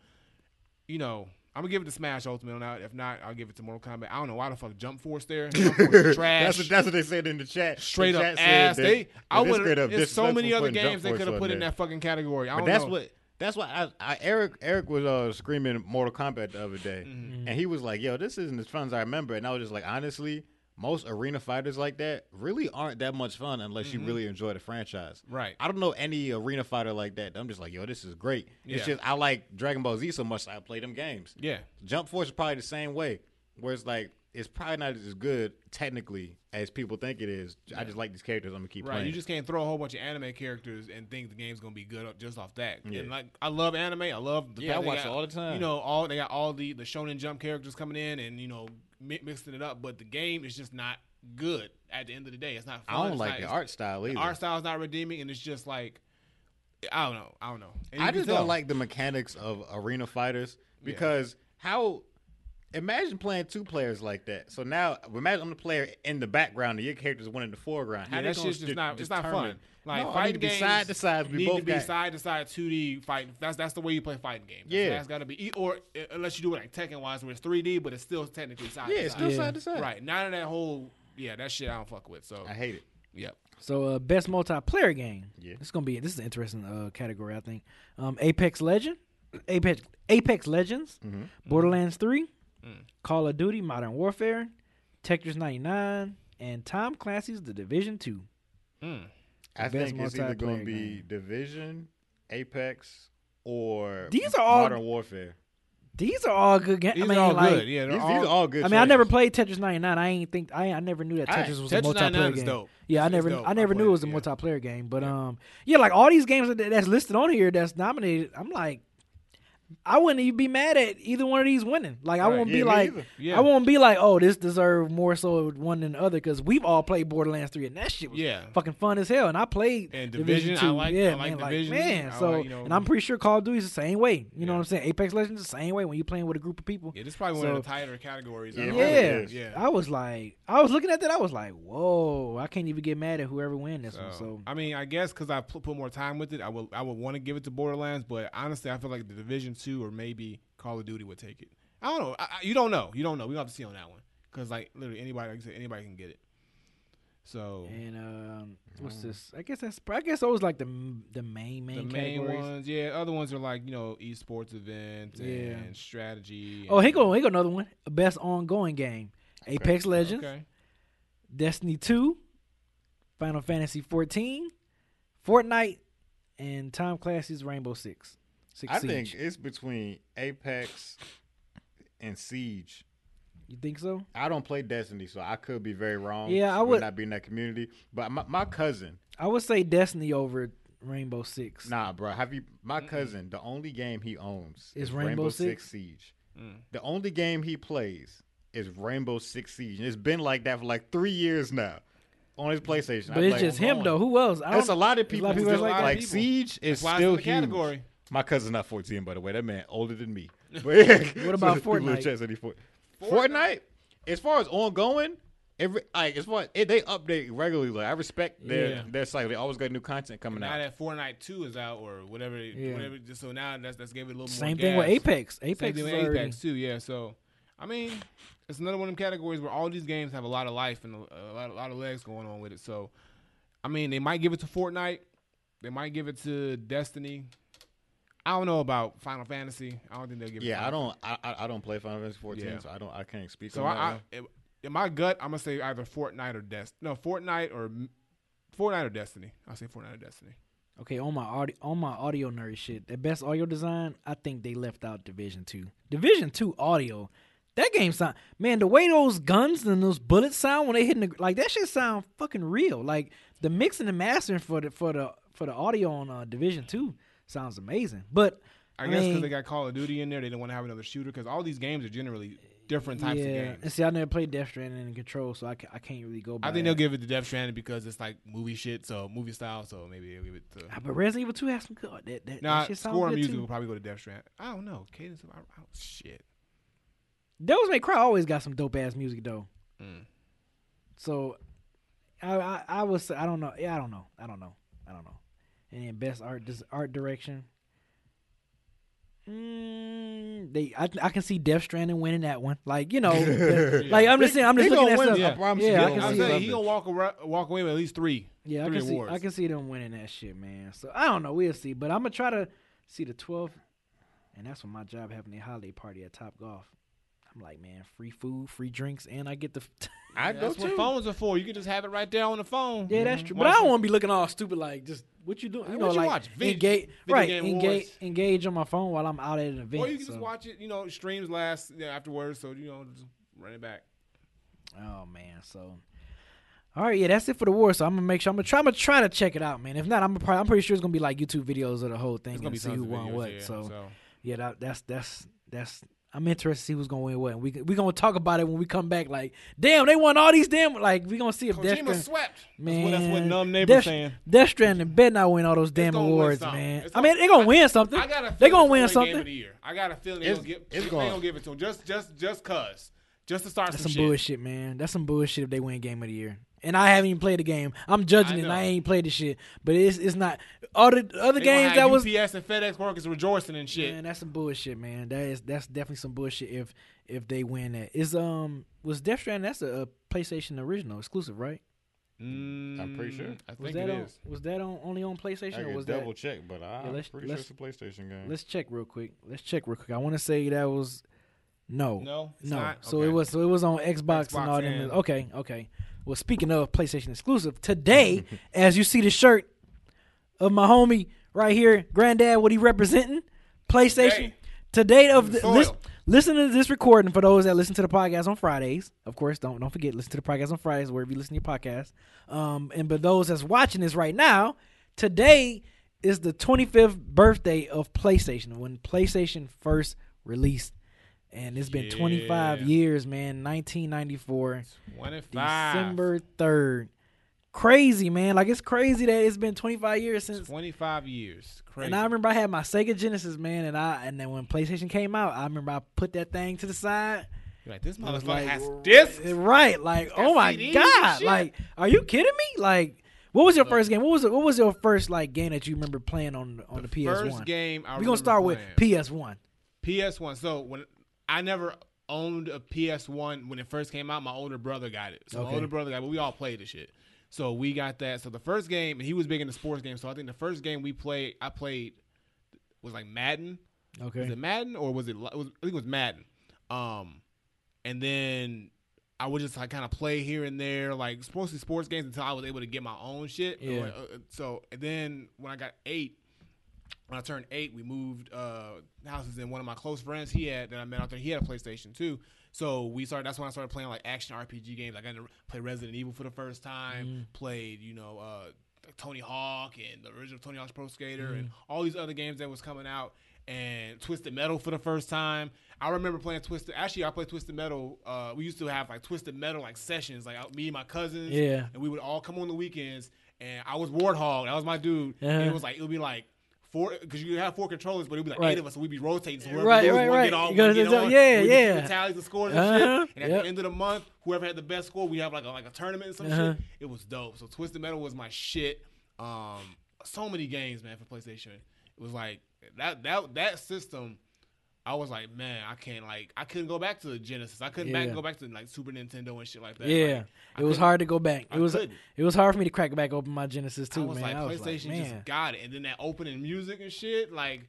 you know. I'm gonna give it to Smash Ultimate on that. If not, I'll give it to Mortal Kombat. I don't know why the fuck Jump Force there. Jump Force [LAUGHS] trash. That's what, that's what they said in the chat. straight The up chat said ass. that- They, I would. straight up There's so many other games they could have put in there. that fucking category. I don't that's know. what that's why I, I Eric Eric was uh, screaming Mortal Kombat the other day, Mm-hmm. and he was like, "Yo, this isn't as fun as I remember." And I was just like, honestly, most arena fighters like that really aren't that much fun unless Mm-hmm. you really enjoy the franchise. Right. I don't know any arena fighter like that. I'm just like, yo, this is great. It's just I like Dragon Ball Z so much that I play them games. Yeah. Jump Force is probably the same way, where it's like it's probably not as good technically as people think it is. I just like these characters. I'm gonna keep Right, playing. you just can't throw a whole bunch of anime characters and think the game's gonna be good just off that. Yeah. And like, I love anime. I love the Yeah, I watch got, it all the time. You know, all they got all the the Shonen Jump characters coming in and you know mi- mixing it up, but the game is just not good. At the end of the day, it's not. Fun. I don't It's like not- the art style either. The art style is not redeeming, and it's just like I don't know. I don't know. I just don't like the mechanics of arena fighters because how imagine playing two players like that. So now imagine I'm the player in the background and your character's one in the foreground. How Yeah, they that shit's just not. It's not fun. Like No, I fighting need to be games side to side. We need both to be got- side to side 2D fighting. That's that's the way you play fighting games. That's, Yeah. that's got to be. Or uh, unless you do it like Tekken wise, where it's 3D, but it's still technically side. Yeah, to it's side. still Yeah. side to side. right. None of that whole. Yeah, that shit I don't fuck with. So I hate it. yep. So uh, best multiplayer game. Yeah. This is gonna be this is an interesting uh, category. I think. Um, Apex Legend, Apex Apex Legends, Mm-hmm. Borderlands Three, Mm. Call of Duty Modern Warfare, Tetris 99, and Tom Clancy's The Division Two. Mm. I best think it's either going to be game. Division, Apex, or These are all- Modern Warfare. These are all good games. These I mean, are all like, good. Yeah, These, they're these are all good. I mean, I never played Tetris 99. I ain't think I I never knew that Alright, Tetris was a Tetris 99 multiplayer is game. dope. Yeah, I It's never dope. I never I knew it was a yeah. multiplayer game. But Yeah. um, yeah, like all these games that, that's listed on here that's nominated, I'm like, I wouldn't even be mad at either one of these winning. Like I Right. won't Yeah, be like. Yeah. I won't be like, oh, this deserved more so one than the other because we've all played Borderlands three and that shit was Yeah. fucking fun as hell. And I played And Division, Division, I two. like- yeah, I like man, Division. man. I So like, you know- and I'm pretty sure Call of Duty's the same way. You know what I'm saying? Apex Legends the same way when you're playing with a group of people. Yeah, this is probably one of the tighter categories. Yeah, I it don't really Yeah, yeah. I was like, I was looking at that. I was like, whoa, I can't even get mad at whoever win this one. So I mean, I guess because I put, put more time with it, I would I would want to give it to Borderlands. But honestly, I feel like the Division Two or maybe Call of Duty would take it. I don't know. I, I, you don't know. You don't know. We have to see on that one because like literally anybody, like you said, anybody can get it. So and um, what's this? I guess that's I guess those like the the main main the main categories. ones, yeah. Other ones are like you know esports events Yeah. and strategy. Oh, and- here go here go another one. Best ongoing game: Apex Legends, Okay. Destiny Two, Final Fantasy 14, Fortnite, and Tom Clancy's Rainbow Six. Six I Siege. think it's between Apex and Siege. you think so. I don't play Destiny, so I could be very wrong. Yeah, I would- not be in that community. But my, my cousin, I would say Destiny over Rainbow Six. nah, bro, have you? My cousin, the only game he owns Is is, Rainbow Rainbow, Six? Six Siege. Mm. The only game he plays is Rainbow Six Siege, and it's been like that for like three years now on his PlayStation. but I'm it's like, just him ongoing. though. Who else? I There's a don't. lot of there's a people. lot of who people just like, like. Siege is That's still in the huge. category. My cousin's not 14, by the way. That man older than me. [LAUGHS] But yeah, What about [LAUGHS] people in the Fortnite? chat said he Fort- Fortnite, as far as ongoing, every like as far as it, they update regularly. Like I respect their Yeah. their site. They always got new content coming Now out. that Fortnite Two is out or whatever, Yeah. whatever. Just so now that's that's gave it a little Same more. thing with gas. Apex. Same Apex thing with already. Apex too. Yeah. So, I mean, it's another one of them categories where all these games have a lot of life and a, a lot, a lot of legs going on with it. So, I mean, they might give it to Fortnite. They might give it to Destiny. I don't know about Final Fantasy. I don't think they'll give it. Yeah, to I don't. I, I I don't play Final Fantasy 14, Yeah. so I don't. I can't speak. So on I, one. I in my gut, I'm gonna say either Fortnite or Destiny. No, Fortnite or Fortnite or Destiny. I'll say Fortnite or Destiny. Okay, on my audio on my audio nerd shit, the best audio design, I think they left out Division Two. Division Two audio, that game sound man, the way those guns and those bullets sound when they hitting the like that shit sound fucking real. Like the mixing and mastering for the for the for the audio on uh, Division Two sounds amazing. But I, I guess because they got Call of Duty in there, they didn't want to have another shooter because all these games are generally different types yeah, of and games. see, I never played Death Stranding and Control, so I, ca- I can't really go. By I think that. they'll give it to Death Stranding because it's like movie shit, so movie style. So maybe they'll give it to. Ah, but Resident Evil Two has some good. That, that, Nah, that shit score and good music too. will probably go to Death Stranding. I don't know. Cadence of I, I, shit. Devils May Cry always got some dope ass music though. Mm. So, I, I I was I don't know yeah I don't know I don't know I don't know, and then best art art direction. Mm, they I I can see Death Stranding winning that one. Like you know, [LAUGHS] the- like I'm just saying I'm just They looking gonna at win, stuff. I promise Yeah, they I can I see win he gonna walk ar- walk away with at least three. Yeah, I three can see. I can see them winning that shit, man. So I don't know. We'll see, but I'm gonna try to see the 12th, and that's when my job having a holiday party at Top Golf. I'm like, man, free food, free drinks, and I get the. [LAUGHS] I Yeah, go that's what too. phones are for. You can just have it right there on the phone. Yeah, that's true. Mhm. But I Watch don't want to be looking all stupid like just what you doing. You know, what you like watch? Vid- engage, video right? game Engage, wars. engage on my phone while I'm out at an event. Or you can so- just watch it. You know, streams last yeah, afterwards, so you know, just run it back. Oh man, so. All right, yeah, that's it for the war. So I'm gonna make sure I'm gonna try. I'm gonna try to check it out, man. If not, I'm probably, I'm pretty sure it's gonna be like YouTube videos of the whole thing It's and be see who won videos, what. yeah, so yeah, that, that's that's that's. I'm interested to see who's gonna win what. And we we gonna talk about it when we come back. Like, damn, they won all these damn. Like, we gonna see if Death Kojima Stranding, swept. man. That's what, that's what numb neighbor Death, saying. Death Stranding better not win all those damn gonna awards, something. man. It's I mean, gonna- they gonna win something. I got a they feeling gonna it's win Game of something. the year. I got a feeling they It's- gonna give. they gonna- gonna give it to him just just just cause just to start That's some, some shit. bullshit, man. That's some bullshit if they win Game of the Year. And I haven't even played the game. I'm judging I it. and I know. ain't played the shit. But it's it's not all the other They games have that was. UPS and FedEx workers rejoicing and shit. Man, that's some bullshit, man. That is that's definitely some bullshit. If if they win that, is um was Death Stranding? That's a, a PlayStation original exclusive, right? Mm, I'm pretty sure. I Was think that it on is. was that on only on PlayStation I or can was double that? check, but I, Yeah, I'm let's- pretty sure let's- it's a PlayStation game. Let's check real quick. Let's check real quick. I want to say that was no. No, it's No, not? so Okay. it was so it was on Xbox, Xbox and all them. and- Okay, okay. Well, speaking of PlayStation exclusive, today, [LAUGHS] as you see the shirt of my homie right here, Granddad, what he representing, PlayStation. Today. Today of The the listen, listen to this recording for those that listen to the podcast on Fridays. Of course, don't don't forget listen to the podcast on Fridays wherever you listen to your podcast. Um, and but those that's watching this right now, today is the 25th birthday of PlayStation when PlayStation first released, and it's been 25 years, man. 1994, 25. December 3rd. Crazy, man. Like it's crazy that it's been 25 years since. 25 years. Crazy. And I remember I had my Sega Genesis, man, and I and then when PlayStation came out, I remember I put that thing to the side. You're like, this motherfucker like, has discs. Eh, right? Like, oh my CDs god! Like, are you kidding me? Like, what was your Look. first game? What was? What was your first like game that you remember playing on on the, PS First One? game I We're gonna start with. PS One. PS1. So when I never owned a PS1 when it first came out, my older brother got it. So Okay. my older brother got it, but we all played the shit. So we got that. So the first game, and he was big into sports games. So I think the first game we played, I played was like Madden. Okay. Was it Madden or was it? was, I think it was Madden. Um, and then I would just like kind of play here and there, like mostly sports games until I was able to get my own shit. Yeah. Uh, So and then when I got eight, when I turned eight, we moved uh, houses, and one of my close friends he had that I met out there, he had a PlayStation too. So we started. That's when I started playing like action RPG games. I got to play Resident Evil for the first time. Played, you know, uh, Tony Hawk and the original Tony Hawk's Pro Skater and all these other games that was coming out. And Twisted Metal for the first time. I remember playing Twisted. Actually, I played Twisted Metal. Uh, we used to have like Twisted Metal like sessions, like me and my cousins. Yeah. And we would all come on the weekends. And I was Warthog. That was my dude. And Uh-huh. it was like it would be like four because you have four controllers, but it'd be like Right. eight of us, so we'd be rotating. So whoever Right, lose, right, one right. get gotta one get on. yeah, We yeah. the tallies, the scores and Uh-huh. shit. And at Yep. the end of the month, whoever had the best score, we have like a, like a tournament and some Uh-huh. shit. It was dope. So Twisted Metal was my shit. Um, so many games, man, for PlayStation. It was like that that that system. I was like, man, I can't like I couldn't go back to the Genesis. I couldn't back, go back to like Super Nintendo and shit like that. Yeah, Like, it was hard to go back. It I was couldn't. it was hard for me to crack back open my Genesis too, I was man. like, I was PlayStation like, just got it, and then that opening music and shit, like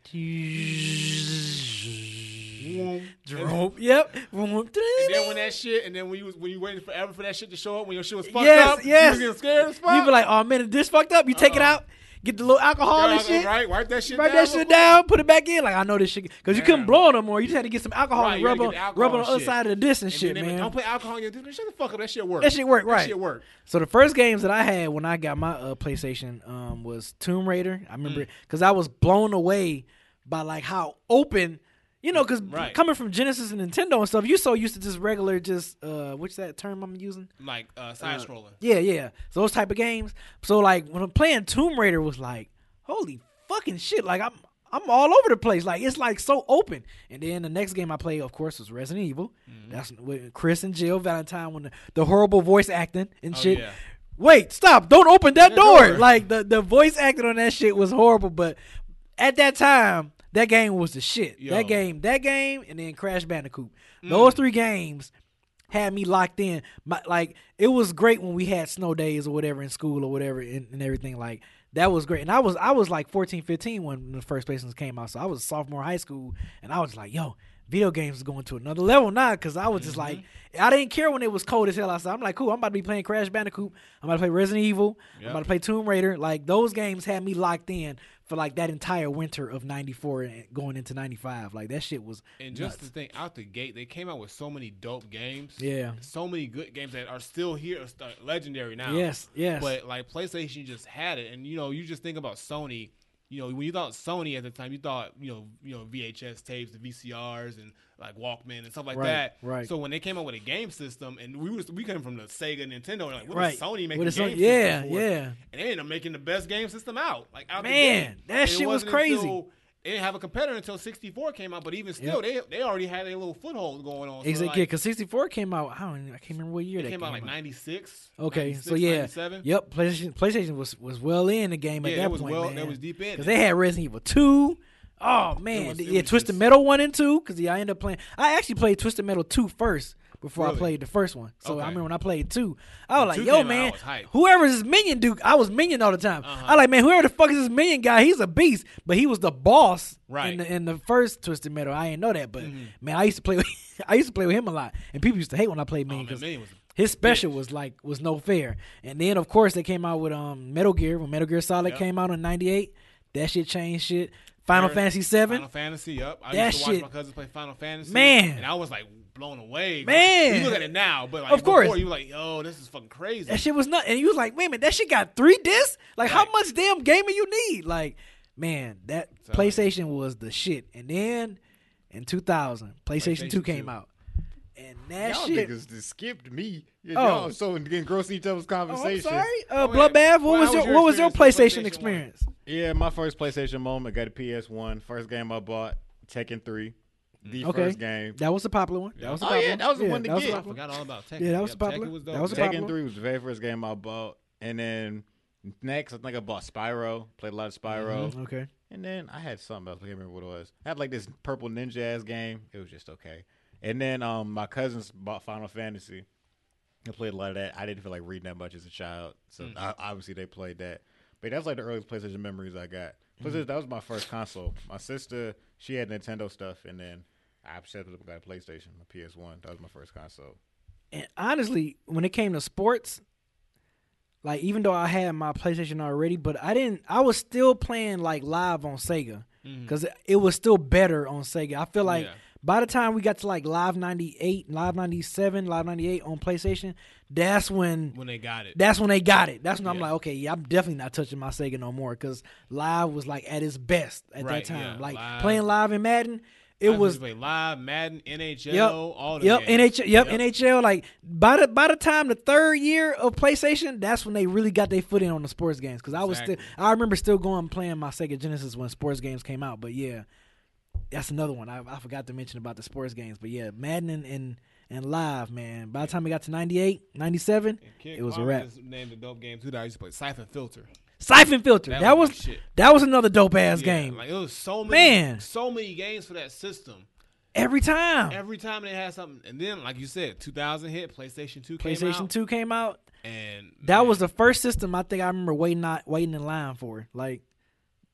Drop. Yep. And then when that shit, and then when you was when you waiting forever for that shit to show up, when your shit was fucked Yes, up, yes. you was getting scared as fuck. You be like, oh man, this fucked up. You take it Uh-uh. out, get the little alcohol and shit. right? Wipe that shit Write down. that shit down, put it back in. Like I know this shit because you couldn't blow it no more. You just had to get some alcohol Right, and rub on, alcohol rub on the other side of the disc and, And shit, man. Don't put alcohol in your dude. Shut the fuck up. That shit work. That shit work, Right. That shit work. So the first games that I had when I got my uh, PlayStation um, was Tomb Raider. I Mm. remember because I was blown away by like how open, you know, because Right. coming from Genesis and Nintendo and stuff, you so used to just regular, just uh, what's that term I'm using? Like uh, side scrolling. Yeah, yeah. So those type of games. So like when I'm playing Tomb Raider was like, holy fucking shit! Like I'm I'm all over the place. Like it's like so open. And then the next game I played, of course, was Resident Evil. Mm-hmm. That's with Chris and Jill Valentine when the, the horrible voice acting and Oh, shit. yeah. Wait, stop! Don't open that The door. door. Like the the voice acting on that shit was horrible. But at that time, that game was the shit. Yo. That game, that game, and then Crash Bandicoot. Mm. Those three games had me locked in. My, like it was great when we had snow days or whatever in school or whatever and, and everything. Like that was great. And I was I was like 14, 15 when the first PlayStation came out. So I was a sophomore in high school, and I was like, yo. Video games is going to another level now because I was just like, I didn't care when it was cold as hell outside. I'm like, cool, I'm about to be playing Crash Bandicoot. I'm about to play Resident Evil. I'm about to play Tomb Raider. Like, those games had me locked in for like that entire winter of 94 and going into 95. Like, that shit was. And just nuts. to think, out the gate, they came out with so many dope games. Yeah. So many good games that are still here, legendary now. Yes, yes. But like PlayStation just had it, and you know, you just think about Sony. You know, when you thought Sony at the time, you thought you know, you know, VHS tapes, the VCRs, and like Walkman and stuff like Right, that. right. So when they came out with a game system, and we was we came from the Sega, Nintendo, and like, what Right. is Sony making What is game Sony- yeah, yeah. And they ended up making the best game system out. Like out the Man, that And shit was crazy. until- they didn't have a competitor until 64 came out, but even still, they they already had a little foothold going on. So Exactly, like, because 64 came out. I don't. I can't remember what year it that came out like 96. Okay, 96, so yeah, 97. yep. PlayStation, PlayStation was was well in the game at Yeah, that it was point, well- man. that was deep in because they had Resident Evil two. Oh man, was- it yeah, Twisted just- Metal one and two. Because yeah, I ended up playing. I actually played Twisted Metal two first before I played the first one. So I Okay. remember when I played two, I was like, "Yo, out, I man, was hyped. whoever is this Minion dude, I was Minion all the time. Uh-huh. I like, man, whoever the fuck is this Minion guy, he's a beast. But he was the boss Right. in the in the first Twisted Metal. I didn't know that, but Mhm. man, I used to play. With, [LAUGHS] I used to play with him a lot, and people used to hate when I played Oh, Minion man, 'cause Minion was his special was like was no fair. And then of course they came out with um Metal Gear when Metal Gear Solid Yep. came out in '98. That shit changed shit. Final Fantasy Seven. Final Fantasy. Yep, I That used to watch shit- my cousins play Final Fantasy. Man. and I was like blown away. Man. you look at it now, but like Of course. before, you were like, "Yo, this is fucking crazy." That shit was nuts. And you was like, wait a minute, that shit got three discs? Like how much damn gaming you need? Like man, that So- PlayStation was the shit. And then in 2000, PlayStation, PlayStation 2 came 2. out, and that Y'all shit. niggas just skipped me. Yeah, Oh. Y'all so engrossed in each other's Oh, I'm conversation. sorry, uh, Oh, wait. Bloodbath. What Well, was your was your what was your PlayStation PlayStation experience? Yeah, my first PlayStation moment got a PS1. First game I bought, Tekken 3. The Okay. first game. That was the popular one. That was the Oh, popular yeah, one. that was the one to that was get. I forgot all about Tekken. Yeah, that was Yep, popular. Tekken was. That was a yeah. popular Tekken 3 was the very first game I bought. And then next, I think I bought Spyro. Played a lot of Spyro. Mm-hmm. Okay. And then I had something else. I can't remember what it was. I had like this purple ninja ass game. It was just okay. And then um, my cousins bought Final Fantasy. I played a lot of that. I didn't feel like reading that much as a child, so Mm. I, obviously they played that. But that's like the earliest PlayStation memories I got. Mm-hmm. That was my first console. My sister, she had Nintendo stuff, and then I stepped up and got a PlayStation, my PS1. That was my first console. And honestly, when it came to sports, like even though I had my PlayStation already, but I didn't. I was still playing like live on Sega mm-hmm. because it was still better on Sega. I feel like Yeah. by the time we got to like Live ninety eight, Live ninety seven, Live ninety eight on PlayStation, that's when when they got it. that's when they got it. That's when I'm like, okay, yeah, I'm definitely not touching my Sega no more because live was like at its best at Right, that time. yeah, like Live- playing live in Madden, it I was play live Madden, NHL, Yep. all the Yep, games. NHL. Yep, NHL. Like by the by the time the third year of PlayStation, that's when they really got their foot in on the sports games. Because I was still, I remember still going and playing my Sega Genesis when sports games came out. But yeah, that's another one I, I forgot to mention about the sports games. But yeah, Madden and and, and live, man. By the time we got to 98, 97, it was a wrap. named a dope game too that I used to play. Siphon Filter. Siphon Filter. That, That was was that was another dope ass Yeah, game. Like it was so many, Man. so many games for that system. Every time Every time they had something, and then like you said, 2000 hit, PlayStation 2 came PlayStation out, Two came out, and that man, was the first system I think I remember waiting not waiting in line for. Like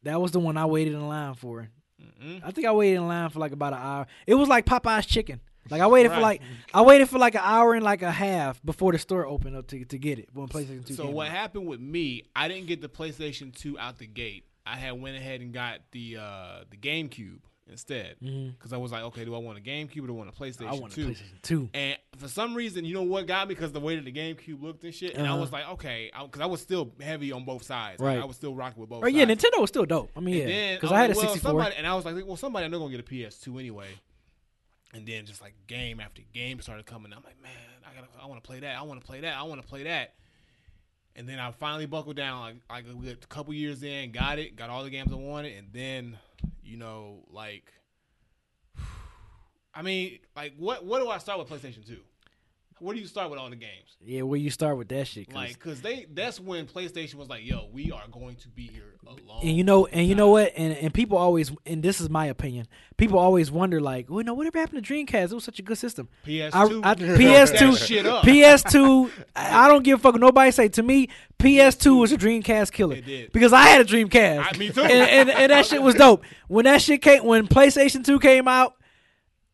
that was the one I waited in line for. Mm-mm. I think I waited in line for like about an hour. It was like Popeye's chicken. Like I waited for like I waited for like an hour and like a half before the store opened up to to get it when PlayStation Two So came what out. happened with me? I didn't get the PlayStation 2 out the gate. I had went ahead and got the uh, the GameCube instead because I was like, okay, do I want a GameCube or do I want a PlayStation Mm-hmm. I wanted 2? PlayStation Two. And for some reason, you know what got me? Because the way that the GameCube looked and shit. And I Uh-huh. was like, okay, because I, was still heavy on both sides. Like, Right. I was still rocking with both Oh yeah. Nintendo was still dope. I mean, And yeah, because was I had a like, well, 64. Somebody, and I was like, well, somebody I know gonna get a PS2 anyway. And then just like game after game started coming. I'm like, man, I gotta, I want to play that. I want to play that. I want to play that. And then I finally buckled down, like like a couple years in, got it, got all the games I wanted, and then, you know, like, [SIGHS] I mean, like, what what do I start with PlayStation Two? Where do you start with all the games? yeah, where you start with that shit? 'cause- Like, cause they that's when PlayStation was like, yo, we are going to be here alone. and you know, and you know what, and and people always, and this is my opinion, people always wonder like, well, no, whatever happened to Dreamcast? It was such a good system. PS2, I, I, [LAUGHS] PS2, shit up. PS2. [LAUGHS] I I don't give a fuck. Nobody say to me. PS2 was a Dreamcast killer It did. because I had a Dreamcast. I- me too. And, and, and that shit was dope. When that shit came, when PlayStation 2 came out,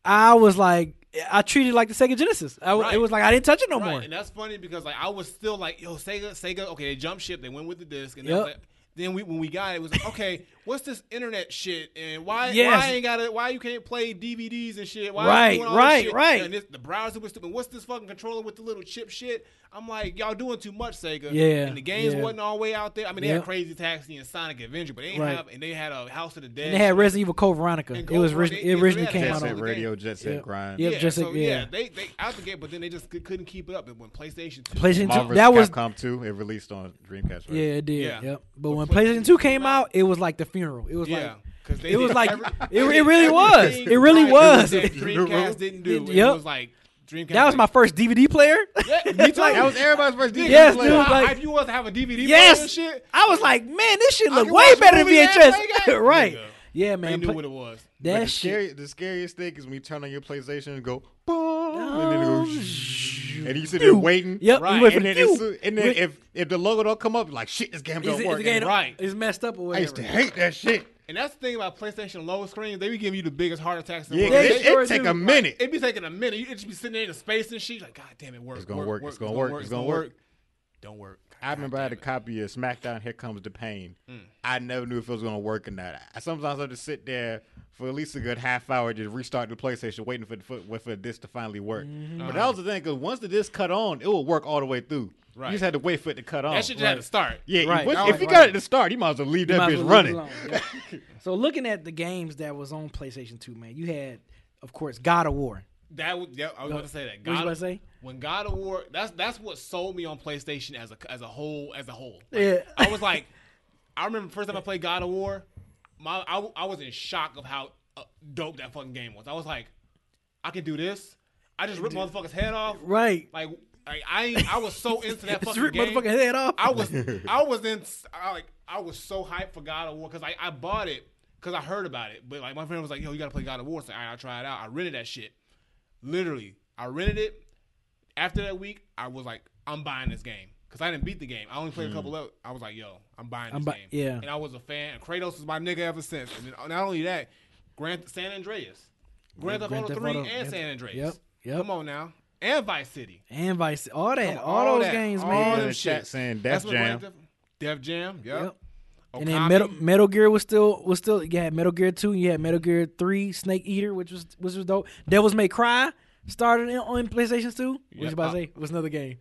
I was like, I treated it like the Sega Genesis. I, w It was like I didn't touch it no right, more. and that's funny because like I was still like, yo, Sega, Sega. Okay, they jumped ship. They went with the disc, and then, Yep. like, then we when we got it, it was like, okay, what's this internet shit, and why Yes. why ain't got it? Why you can't play DVDs and shit? Why is Right, doing all right, this shit? right. And this, the browser was stupid. What's this fucking controller with the little chip shit? I'm like, y'all doing too much, Sega. Yeah, and the games yeah. wasn't all the way out there. I mean, they Yep. had Crazy Taxi and Sonic Adventure, but they didn't Right. have, and they had a House of the Dead. And they had. Resident Evil Code Veronica. And It was Veronica, origi- it originally they came out on. the Radio, games. Jet Set Yep. Grind. Yep. yeah, just so, like- yeah. they they out the gate, but then they just couldn't keep it up. And when PlayStation 2, PlayStation Marvel 2. vs. That was Capcom 2. It released on Dreamcast. Right? yeah, it did. Yeah. Yep. But But when PlayStation PlayStation 2 came out, it was like the funeral. It was yeah, like because it was like- it- it [LAUGHS] really was. It really right was. that Dreamcast didn't do. It Yep. was like Dreamcast. that was my first DVD player. Yeah, [LAUGHS] me too. That was everybody's first DVD Yes, player. dude, like- how if you was to have a DVD Yes. player and shit, I was like, man, this shit I look way better than movie and VHS. [LAUGHS] right. Nigga. Yeah, they man. knew what it was. But that the, shit. scary, the scariest thing is when you turn on your PlayStation and go, oh, boom, and then it Oh, goes, and you sit there waiting. Yep. Right. You wait And then, as soon- and then Wait. if if the logo don't come up, like shit, this game Is don't it- is work. game Right. It's messed up or I used to hate that shit. And that's the thing about PlayStation low screens. They be giving you the biggest heart attacks. In Yeah, the 'cause world. they it, sure it take do. a minute. It be taking a minute. You just be sitting there in the space and shit. Like, God damn it, work. It's gonna work, it's gonna work, it's gonna work. Don't work. I remember I had a copy of SmackDown. Here comes the pain. Mm. I never knew if it was gonna work or not. I, sometimes I had to sit there for at least a good half hour, just restart the PlayStation, waiting for the for, for this to finally work. Mm-hmm. But that was the thing, because once the disc cut on, it would work all the way through. Right. You just had to wait for it to cut off. That shit just had to start. yeah, Right. if- That if was you right. got it to start, you might as well leave that bitch well running. yeah. [LAUGHS] so looking at the games that was on PlayStation 2, man, you had, of course, God of War. That was, yeah, I was Go- about to say that. What you God, about to say? When God of War, that's that's what sold me on PlayStation as a as a whole as a whole. Like, Yeah. I was like, I remember first time I played God of War, my I, I was in shock of how uh, dope that fucking game was. I was like, I can do this. I just ripped motherfucker's head off. Right. Like, like I I was so into that [LAUGHS] fucking game. motherfucking head off. I was I was in I, like I was so hyped for God of War because I, I bought it because I heard about it. But like my friend was like, "Yo, you gotta play God of War." So I I try it out. I rented that shit. Literally, I rented it. After that week, I was like, "I'm buying this game." Because I didn't beat the game. I only played a couple mm. of. I was like, "Yo, I'm buying this I'm bu- game." yeah. And I was a fan. And Kratos is my nigga ever since. And then, not only that, Grand San Andreas, Grand Theft Grand Auto Three, and yep, San Andreas. yep, yep. Come on now, and Vice City. and Vice, all that, Come all, on, those that, games, all man. in them shit. saying That's Def what Jam. Grand Def Jam. Yep. Yep. And then Metal Metal Gear was still was still you had Metal Gear Two, you had Metal Gear Three, Snake Eater, which was which was dope. Devils May Cry started in, on PlayStation Two. What Yeah, you about to uh, say? What's another game.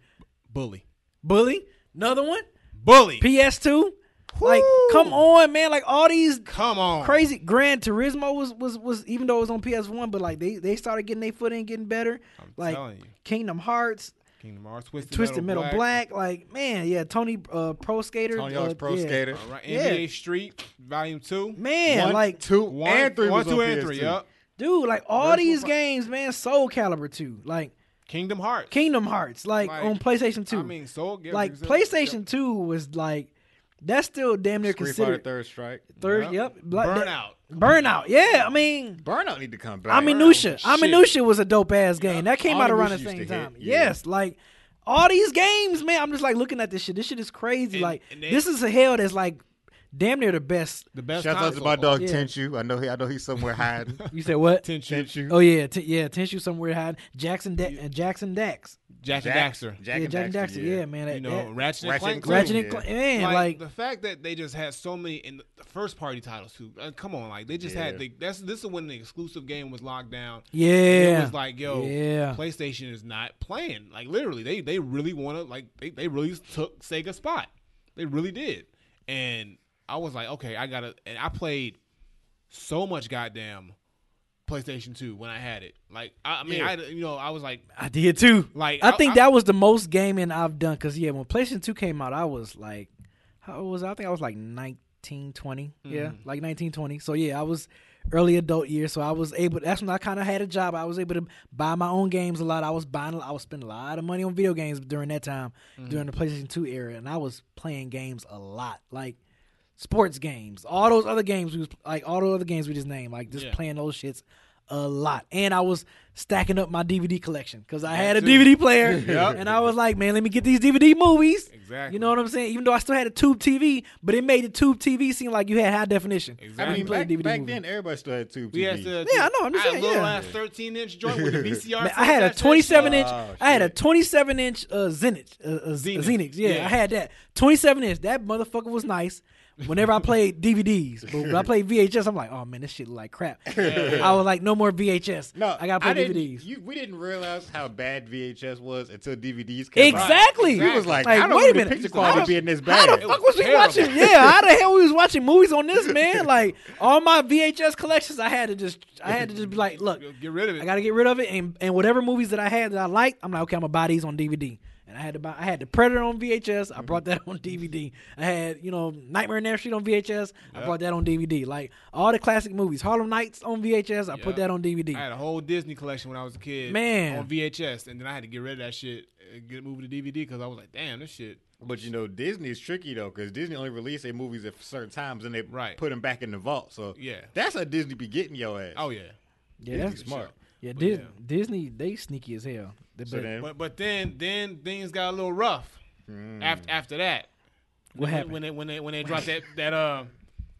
Bully. Bully, another one. Bully. PS Two. Like, come on, man! Like all these Come on. crazy Gran Turismo was was was even though it was on PS One, but like they they started getting their foot in, getting better. I'm like telling you. Kingdom Hearts, Kingdom Hearts, Twisted, Twisted Metal, Metal, Black. like man, yeah, Tony uh, Pro Skater, Tony uh, Pro yeah. Skater. All right. Yeah. NBA Street, Volume 2. man, One, like two, One, and three. one, was two, on and PS2. three. Yep. Dude, like all Virtual these games, man, Soul Calibur two, like Kingdom Hearts. Kingdom Hearts, like, Like, on PlayStation two, I mean, Soul like PlayStation two was like that's still damn near Street Fighter considered Third Strike. third. Yep. Yep, like that- Burnout. Burnout. Yeah, I mean. Burnout need to come back. I Burnout Minutia. was I shit. Minutia was a dope ass game. That came out around the same to hit, time. yeah. Yes, like all these games, man. I'm just like looking at this shit. This shit is crazy. And- like and they- this is a hell that's like damn near the best. The best Shout out to my dog Yeah. Tenshu. I know he. I know he's somewhere hiding. [LAUGHS] You said what? Tenchu. Tenshu. Oh yeah, t- yeah. Tenshu somewhere hiding. Jackson da- and Jackson Dax. Jack Daxter. Jack yeah, Jak and Daxter, Daxter. Yeah, man. You know, that- Ratchet and Ratchet Clank. and. Clank. Ratchet and yeah. Clank. Man, like, like, the fact that they just had so many in the first party titles too. Uh, come on, like they just Yeah. had. They, that's this is when the exclusive game was locked down. yeah. And it was like, yo, Yeah. PlayStation is not playing. Like literally, they they really want to like they, they really took Sega spot. They really did. And I was like, okay, I gotta. And I played so much goddamn PlayStation Two when I had it. Like I, I mean, Yeah. I you know I was like, I did too. like I think that was the most gaming I've done. Cause yeah, when PlayStation Two came out, I was like, how old was I? I think I was like 19, 20. Yeah, Mhm. like 19, 20. So yeah, I was early adult years. So I was able. That's when I kind of had a job. I was able to buy my own games a lot. I was buying. I was spending a lot of money on video games during that time, Mm-hmm. during the PlayStation Two era, and I was playing games a lot, like. Sports games, all those other games we was like all those other games we just named, like just Yeah. playing those shits a lot. And I was stacking up my DVD collection because I had a. DVD player, [LAUGHS] Yep. and I was like, man, let me get these DVD movies. exactly. You know what I'm saying? Even though I still had a tube TV, but it made the tube TV seem like you had high definition. Exactly. I mean, play back, DVD back movie. then everybody still had tube We had TVs. to, Yeah, I know, I'm just I had saying, a little yeah. ass 13 inch joint with a [LAUGHS] VCR. Man, I had a attached to that 27 inch. Oh, I had a 27 inch uh, Zenith, uh, uh, Zenith. Zenith. Yeah, Yeah. I had that 27 inch. That motherfucker was nice. Whenever I played DVDs, but when I played VHS, [LAUGHS] I'm like, oh man, this shit look like crap. [LAUGHS] I was like, no more VHS. No, I gotta play didn't- DVDs. You, we didn't realize how bad VHS was until DVDs came out. Exactly. We was like, Like, I don't wait a minute. the picture quality the- being this bad. How the fuck was was we terrible. watching? Yeah, how the hell we was watching movies on this, man? [LAUGHS] Like all my VHS collections, I had to just, I had to just be like, look, Get rid of it. I got to get rid of it, and and whatever movies that I had that I liked, I'm like, okay, I'm gonna buy these on DVD. And I had to buy, I had the Predator on VHS. I brought mm-hmm. that on DVD. I had, you know, Nightmare on Elm Street on VHS. I Yep. brought that on DVD. Like all the classic movies, Harlem Nights on VHS. I put that on DVD. I had a whole Disney collection when I was a kid. Man. On VHS. And then I had to get rid of that shit and get it moved to DVD because I was like, damn, this shit. But you know, Disney is tricky though, because Disney only release their movies at certain times, and they Right. put them back in the vault. So Yeah. that's how Disney be getting your ass. Oh, yeah. yeah, Disney that's smart. Yeah, But Dis- yeah. Disney they sneaky as hell. They So bet- then, But but then then things got a little rough mm, after after that. What when, happened? When they when they when they dropped that that uh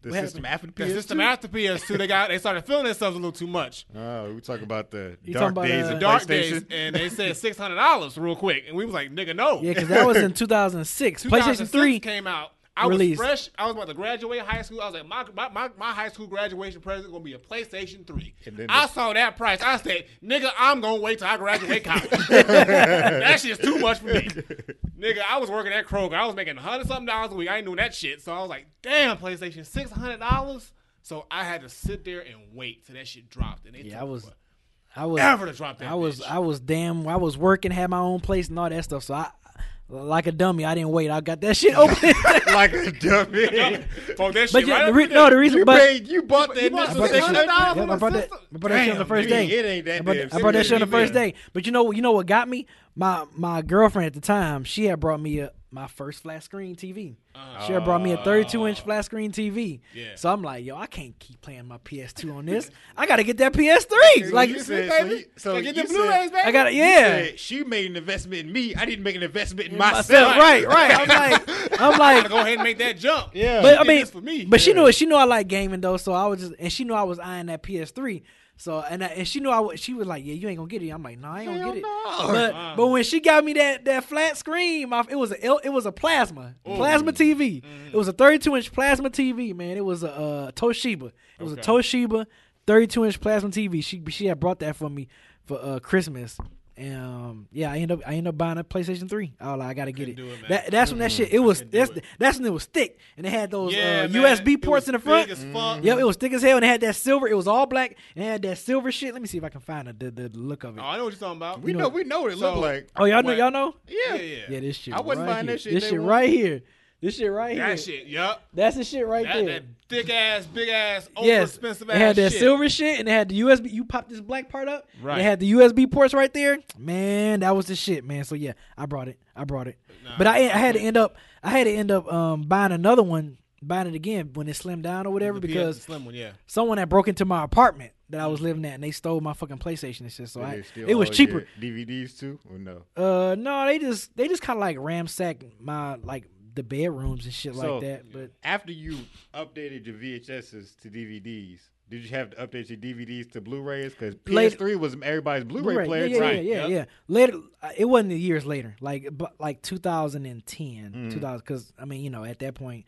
the what system after PS2? system after PS2, they got they started feeling themselves a little too much. Oh, we talk about the You dark talking about, days uh, of Dark days, and they said [LAUGHS] six hundred dollars real quick, and we was like, nigga, no. yeah, because that was in [LAUGHS] 2006. PlayStation Three. came out. I released. was fresh. I was about to graduate high school. I was like, my my, my, my high school graduation present gonna be a PlayStation Three. And then I saw that price. I said, nigga, I'm gonna wait till I graduate [LAUGHS] college. [LAUGHS] that shit's too much for me. nigga, I was working at Kroger. I was making hundred something dollars a week. I ain't doing that shit. So I was like, damn, PlayStation six hundred dollars. So I had to sit there and wait till that shit dropped. And it Yeah, I was- I was forever to drop that. I was bitch. I was damn I was working, had my own place and all that stuff. So I like a dummy, I didn't wait. I got that shit open. [LAUGHS] like a [LAUGHS] dummy. Fuck that shit but yeah, right the re- no, the reason you but paid, you bought that You bought I nigga that shit. $600 $600 Yep, I brought that. I brought that shit on the first nigga, day. It ain't that I brought, damn I brought that shit on the first day. But you know, you know what got me? My my girlfriend at the time, she had brought me a my first flat screen TV. she had brought me a 32 inch flat screen TV. Yeah. So I'm like, yo, I can't keep playing my PS2 on this. I got to get that PS3. [LAUGHS] Like, you said, baby. so, you, so Gotta get the Blu-rays, baby. I got to you yeah. said she made an investment in me. I didn't make an investment in In myself. [LAUGHS] Right, right. I'm like, [LAUGHS] I'm like, gotta go ahead and make that jump. Yeah. but I mean, for me. but she Yeah. knew she knew I like gaming though, so I was just and she knew I was eyeing that PS3. So and I, and she knew I was, she was like, yeah, you ain't gonna get it. I'm like, no, I ain't gonna Hell get it. no. But Wow. but when she got me that that flat screen, my, it was a L- it was a plasma plasma TV. Mm-hmm. It was a 32 inch plasma TV, man. It was a uh, Toshiba. It was Okay. a Toshiba 32 inch plasma TV. She she had brought that for me for uh, Christmas. And um, yeah, I end up I end up buying a PlayStation 3. I was like, I gotta get it. Couldn't do it. That, that's when that shit it was that's it. that's when it was thick and it had those Yeah, uh, man. USB It ports was in the front. Big as fuck. Yep, it was thick as hell and it had that silver. It was all black and it had that silver shit. Let me see if I can find the, the, the look of it. Oh, I know what you're talking about. We You know, know- we know what it So- looked like. Oh, y'all know y'all know? Yeah. yeah, yeah. Yeah, this shit. I wasn't right buying here. that shit This shit one. right here. This shit right here. That shit. Yup. That's the shit right That, there. that thick ass, big ass, over yes, expensive it ass had that shit. silver shit and it had the USB. You pop this black part up. Right. It had the USB ports right there. Man, that was the shit, man. So yeah, I brought it. I brought it. Nah, but I, I had to end up. I had to end up um, buying another one, buying it again when it slimmed down or whatever The because slim one, yeah. someone had broke into my apartment that I was living at and they stole my fucking PlayStation and shit. So Did I, steal it was all cheaper. your DVDs too, or no? Uh, no, they just they just kind of like ramsacked my like the bedrooms and shit So- like that. But After you updated your VHSs to DVDs, did you have to update your DVDs to Blu-rays? Because Later- PS3 was everybody's Blu-ray, Blu-ray, player. yeah, yeah, right, yeah, yeah, yep. yeah. Later, uh, it wasn't years later, like but like 2010, Mm. 2000. Because I mean, you know, at that point,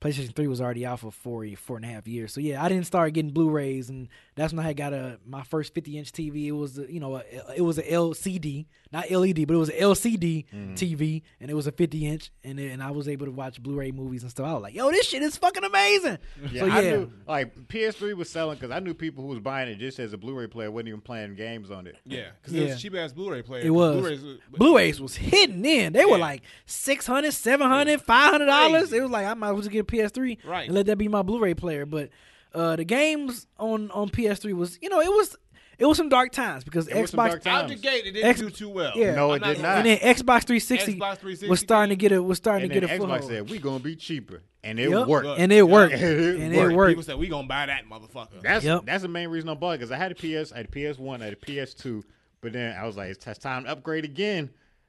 PlayStation 3 was already out for four four and a half years. So yeah, I didn't start getting Blu-rays, and that's when I had got a my first 50 inch TV. It was a, you know a, it was a LCD, not LED, but it was an LCD Mm. TV, and it was a 50 inch, and then, and I was able to watch Blu-ray movies and stuff. I was like, yo, this shit is fucking amazing. Yeah, so I knew like PS3 was selling because I knew people who was buying it just as a Blu-ray player, wasn't even playing games on it. Yeah, because Yeah. it was cheap ass Blu-ray player. It was. Blu-rays, was- Blu-rays was hidden in. They were Yeah. like 600 700 500 dollars. Crazy. It was like I might as well just get a PS3 Right. and let that be my Blu-ray player. But uh, the games on on PS3 was you know it was it was some dark times because It was some Xbox dark Out the gate, it didn't X- do too well. Yeah. No, it did not. and then Xbox 360, Xbox 360 was starting to get a was starting And to get a Xbox foothold. said we gonna be cheaper, and it Yep. worked. Look. and it worked, [LAUGHS] It and it worked. worked. People said we gonna buy that motherfucker. That's Yep. that's the main reason I bought it because I had a PS, I had a PS1, I had a PS2, but then I was like, it's time to upgrade again.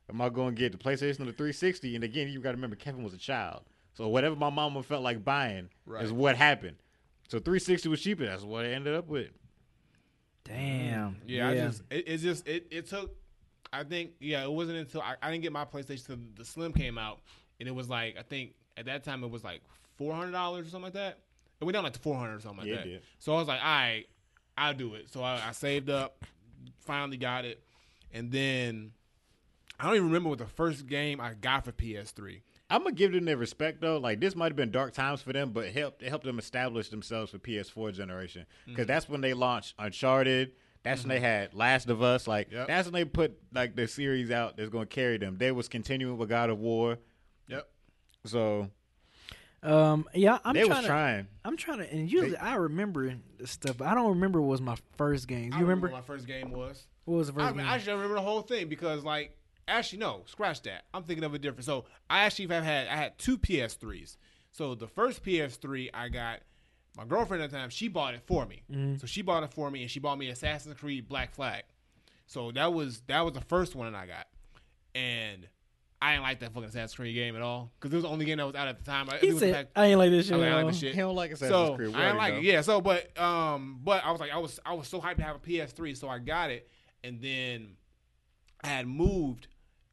Am I going to get the PlayStation or the 360? And again, you got to remember, Kevin was a child, so whatever my mama felt like buying Right. is what happened. So 360 was cheaper. That's what I ended up with. Damn. Yeah, I just it, it's just it, it took I think yeah, it wasn't until I, I didn't get my PlayStation till the Slim came out and it was like I think at that time it was like four hundred dollars or something like that. It went down like to four hundred or something like Yeah, that. did. So I was like, all right, I'll do it. So I, I saved up, finally got it, and then I don't even remember what the first game I got for PS3. I'm gonna give them their respect though. Like this might have been dark times for them, but it helped it helped them establish themselves for PS4 generation because Mm-hmm. that's when they launched Uncharted. That's when they had Last of Us. Like Yep. that's when they put like the series out that's gonna carry them. They was continuing with God of War, Yep. so Um. Yeah. I'm they trying was to. trying. I'm trying to. And usually I remember the stuff, but I don't remember what was my first game. I You remember? what my first game was? What was the first I, game? I should remember the whole thing because, like, actually, no, scratch that. I'm thinking of a different. So I actually have had I had two PS3s. So the first PS3 I got, my girlfriend at the time, she bought it for me. Mm-hmm. So she bought it for me, and she bought me Assassin's Creed Black Flag. So that was that was the first one that I got, and I didn't like that fucking Assassin's Creed game at all because it was the only game that was out at the time. I, he it the said, fact- "I ain't like this shit." I, like, I at like all." the shit. He don't like Assassin's So Creed. We I didn't like know. it. Yeah. So, but um, but I was like, I was I was so hyped to have a PS3, so I got it, and then I had moved,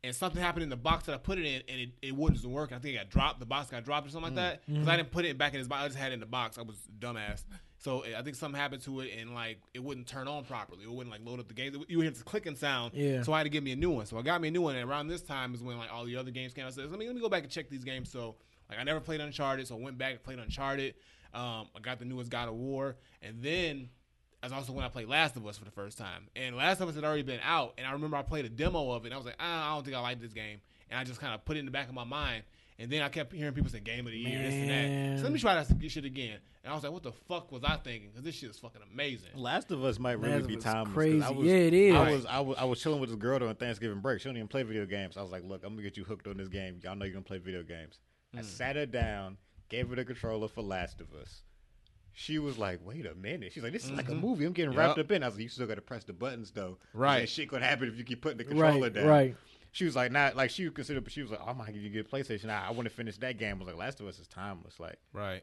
and something happened in the box that I put it in, and it, it wouldn't work. I think it got dropped. The box got dropped or something like that because I didn't put it back in his box. I just had it in the box. I was dumbass. So I think something happened to it, and like it wouldn't turn on properly. It wouldn't like load up the games. You hear the clicking sound. Yeah. So I had to give me a new one. So I got me a new one. And around this time is when like all the other games came. I said, let me let me go back and check these games. So like I never played Uncharted, so I went back and played Uncharted. Um, I got the newest God of War, and then that's also when I played Last of Us for the first time. And Last of Us had already been out, and I remember I played a demo of it. And I was like, ah, I don't think I like this game, and I just kind of put it in the back of my mind. And then I kept hearing people say Game of the Year, this and that. So let me try that shit again. And I was like, what the fuck was I thinking? Because this shit is fucking amazing. Last of Us might really Last be of Us timeless. 'cause crazy. I was, Yeah, it is. I was, I was, I was chilling with this girl during Thanksgiving break. She don't even play video games. I was like, look, I'm gonna get you hooked on this game. Y'all know you're gonna play video games. I Mm. sat her down, gave her the controller for Last of Us. She was like, "Wait a minute." She's like, "This is like a mm-hmm. movie. I'm getting wrapped up in." I was like, "You still got to press the buttons though." Right. And shit gonna happen if you keep putting the controller Right, down. right. She was like, "Not like she would consider." But she was like, "Oh, "I'm gonna you a PlayStation. I, I want to finish that game." I was like, "Last of Us is timeless." Like, Right.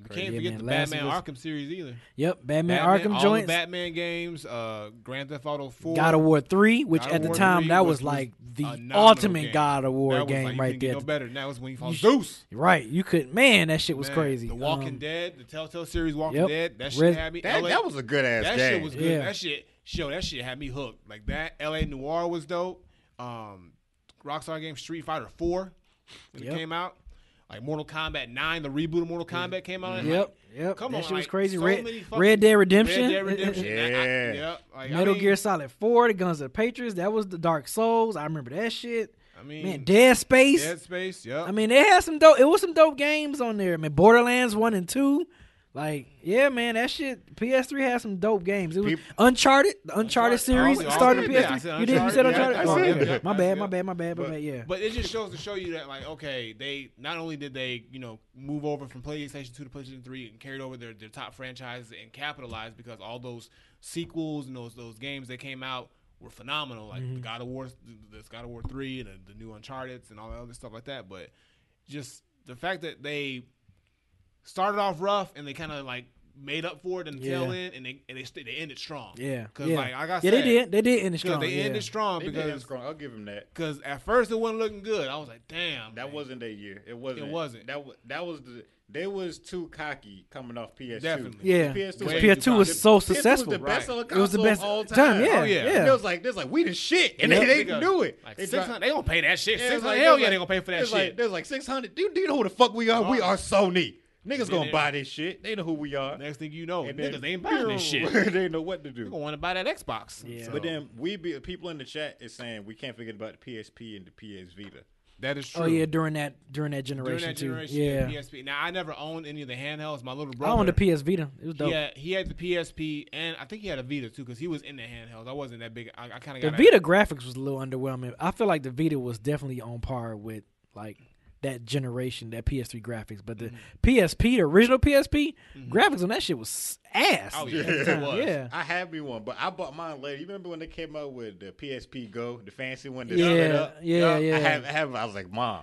You can't Yeah, forget man, the Last Batman of Us- Arkham series either. Yep, Batman, Batman, Arkham all joints. the Batman games, uh, Grand Theft Auto Four, God of War three, which God at the time that was- was was like the ultimate game. God of War that was game like, right there. No better than that was when you fought sh- Zeus. Right, you could man, that shit was Man, crazy. The Walking Um, Dead, the Telltale series Walking Yep. Dead, that shit Res- had me. that, LA that was a good ass that game. shit was good. Yeah. That shit, show that shit had me hooked. Like that, L.A. Noire was dope. Um, Rockstar game Street Fighter Four when Yep. it came out. Like Mortal Kombat Nine, the reboot of Mortal Kombat came out. Yep, yep. Come that on, shit was like, crazy. so Red, Red Dead Redemption. Red Dead Redemption. [LAUGHS] Yeah. That- I- yep. Like, I Metal mean- Gear Solid Four, The Guns of the Patriots. That was the Dark Souls. I remember that shit. I mean, Man, Dead Space. Dead Space. Yep. I mean, they had some dope. It was some dope games on there. I mean, Borderlands one and two. Like, yeah, man, that shit. PS3 had some dope games. It was Peop- Uncharted, the Uncharted series Oh, started on PS3. said you did. You said Uncharted. Uncharted. Yeah, Oh, I okay. said My it. bad. My bad. My bad. My But, bad. Yeah. but it just shows to show you that like okay, they not only did they you know move over from PlayStation Two to PlayStation Three and carried over their, their top franchises and capitalized because all those sequels and those those games that came out were phenomenal, like Mm-hmm. the God of War, the God of War Three and the, the new Uncharted and all that other stuff like that. But just the fact that they started off rough and they kind of like made up for it in the tail end and they and they, st- they ended strong. yeah. because yeah. like I got yeah, they did. They did end it strong. they yeah. ended strong They did because have strong. I'll give them that. because at first it wasn't looking good. I was like, damn, That man. wasn't their year. It wasn't. It wasn't. That was that was the. They was too cocky coming off PS2. Definitely. Yeah. The PS2 Way PS2 too was cocky. so PS2 successful. Was the best Right. It was the best of all time. time. Yeah. Oh, yeah. yeah. And it was like, there's like we the shit, and Yeah, they, they nigga. knew it. Like They six tried- they gonna pay that shit. Yeah, Six it's like- hell yeah, like- they gonna pay for that shit. Like, there's like 600. Do, do you know who the fuck we are? We Oh. are Sony. Niggas Then gonna it- buy this shit. They know who we are. Next thing you know, And niggas then- ain't buying this shit. [LAUGHS] they know what to You do. gonna want to buy that Xbox? Yeah. So, But then we be people in the chat is saying we can't forget about the PSP and the PS Vita. that is true. Oh yeah, during that during that generation, during generation that too. generation, yeah. yeah. PSP. Now I never owned any of the handhelds. My little I brother, owned a PS Vita. It was dope. he had, he had the PSP, and I think he had a Vita too, because he was in the handhelds. I wasn't that big. I, I kind of The got Vita graphics was a little underwhelming. I feel like the Vita was definitely on par with like that generation, that PS3 graphics. But the Mm-hmm. PSP, the original PSP, graphics on that shit was ass. Oh, yeah, it was. yeah. I have me one, but I bought mine later. You remember when they came out with the PSP Go, the fancy one that Yeah, split up? yeah, yeah. I have, I have. I was like, Mom,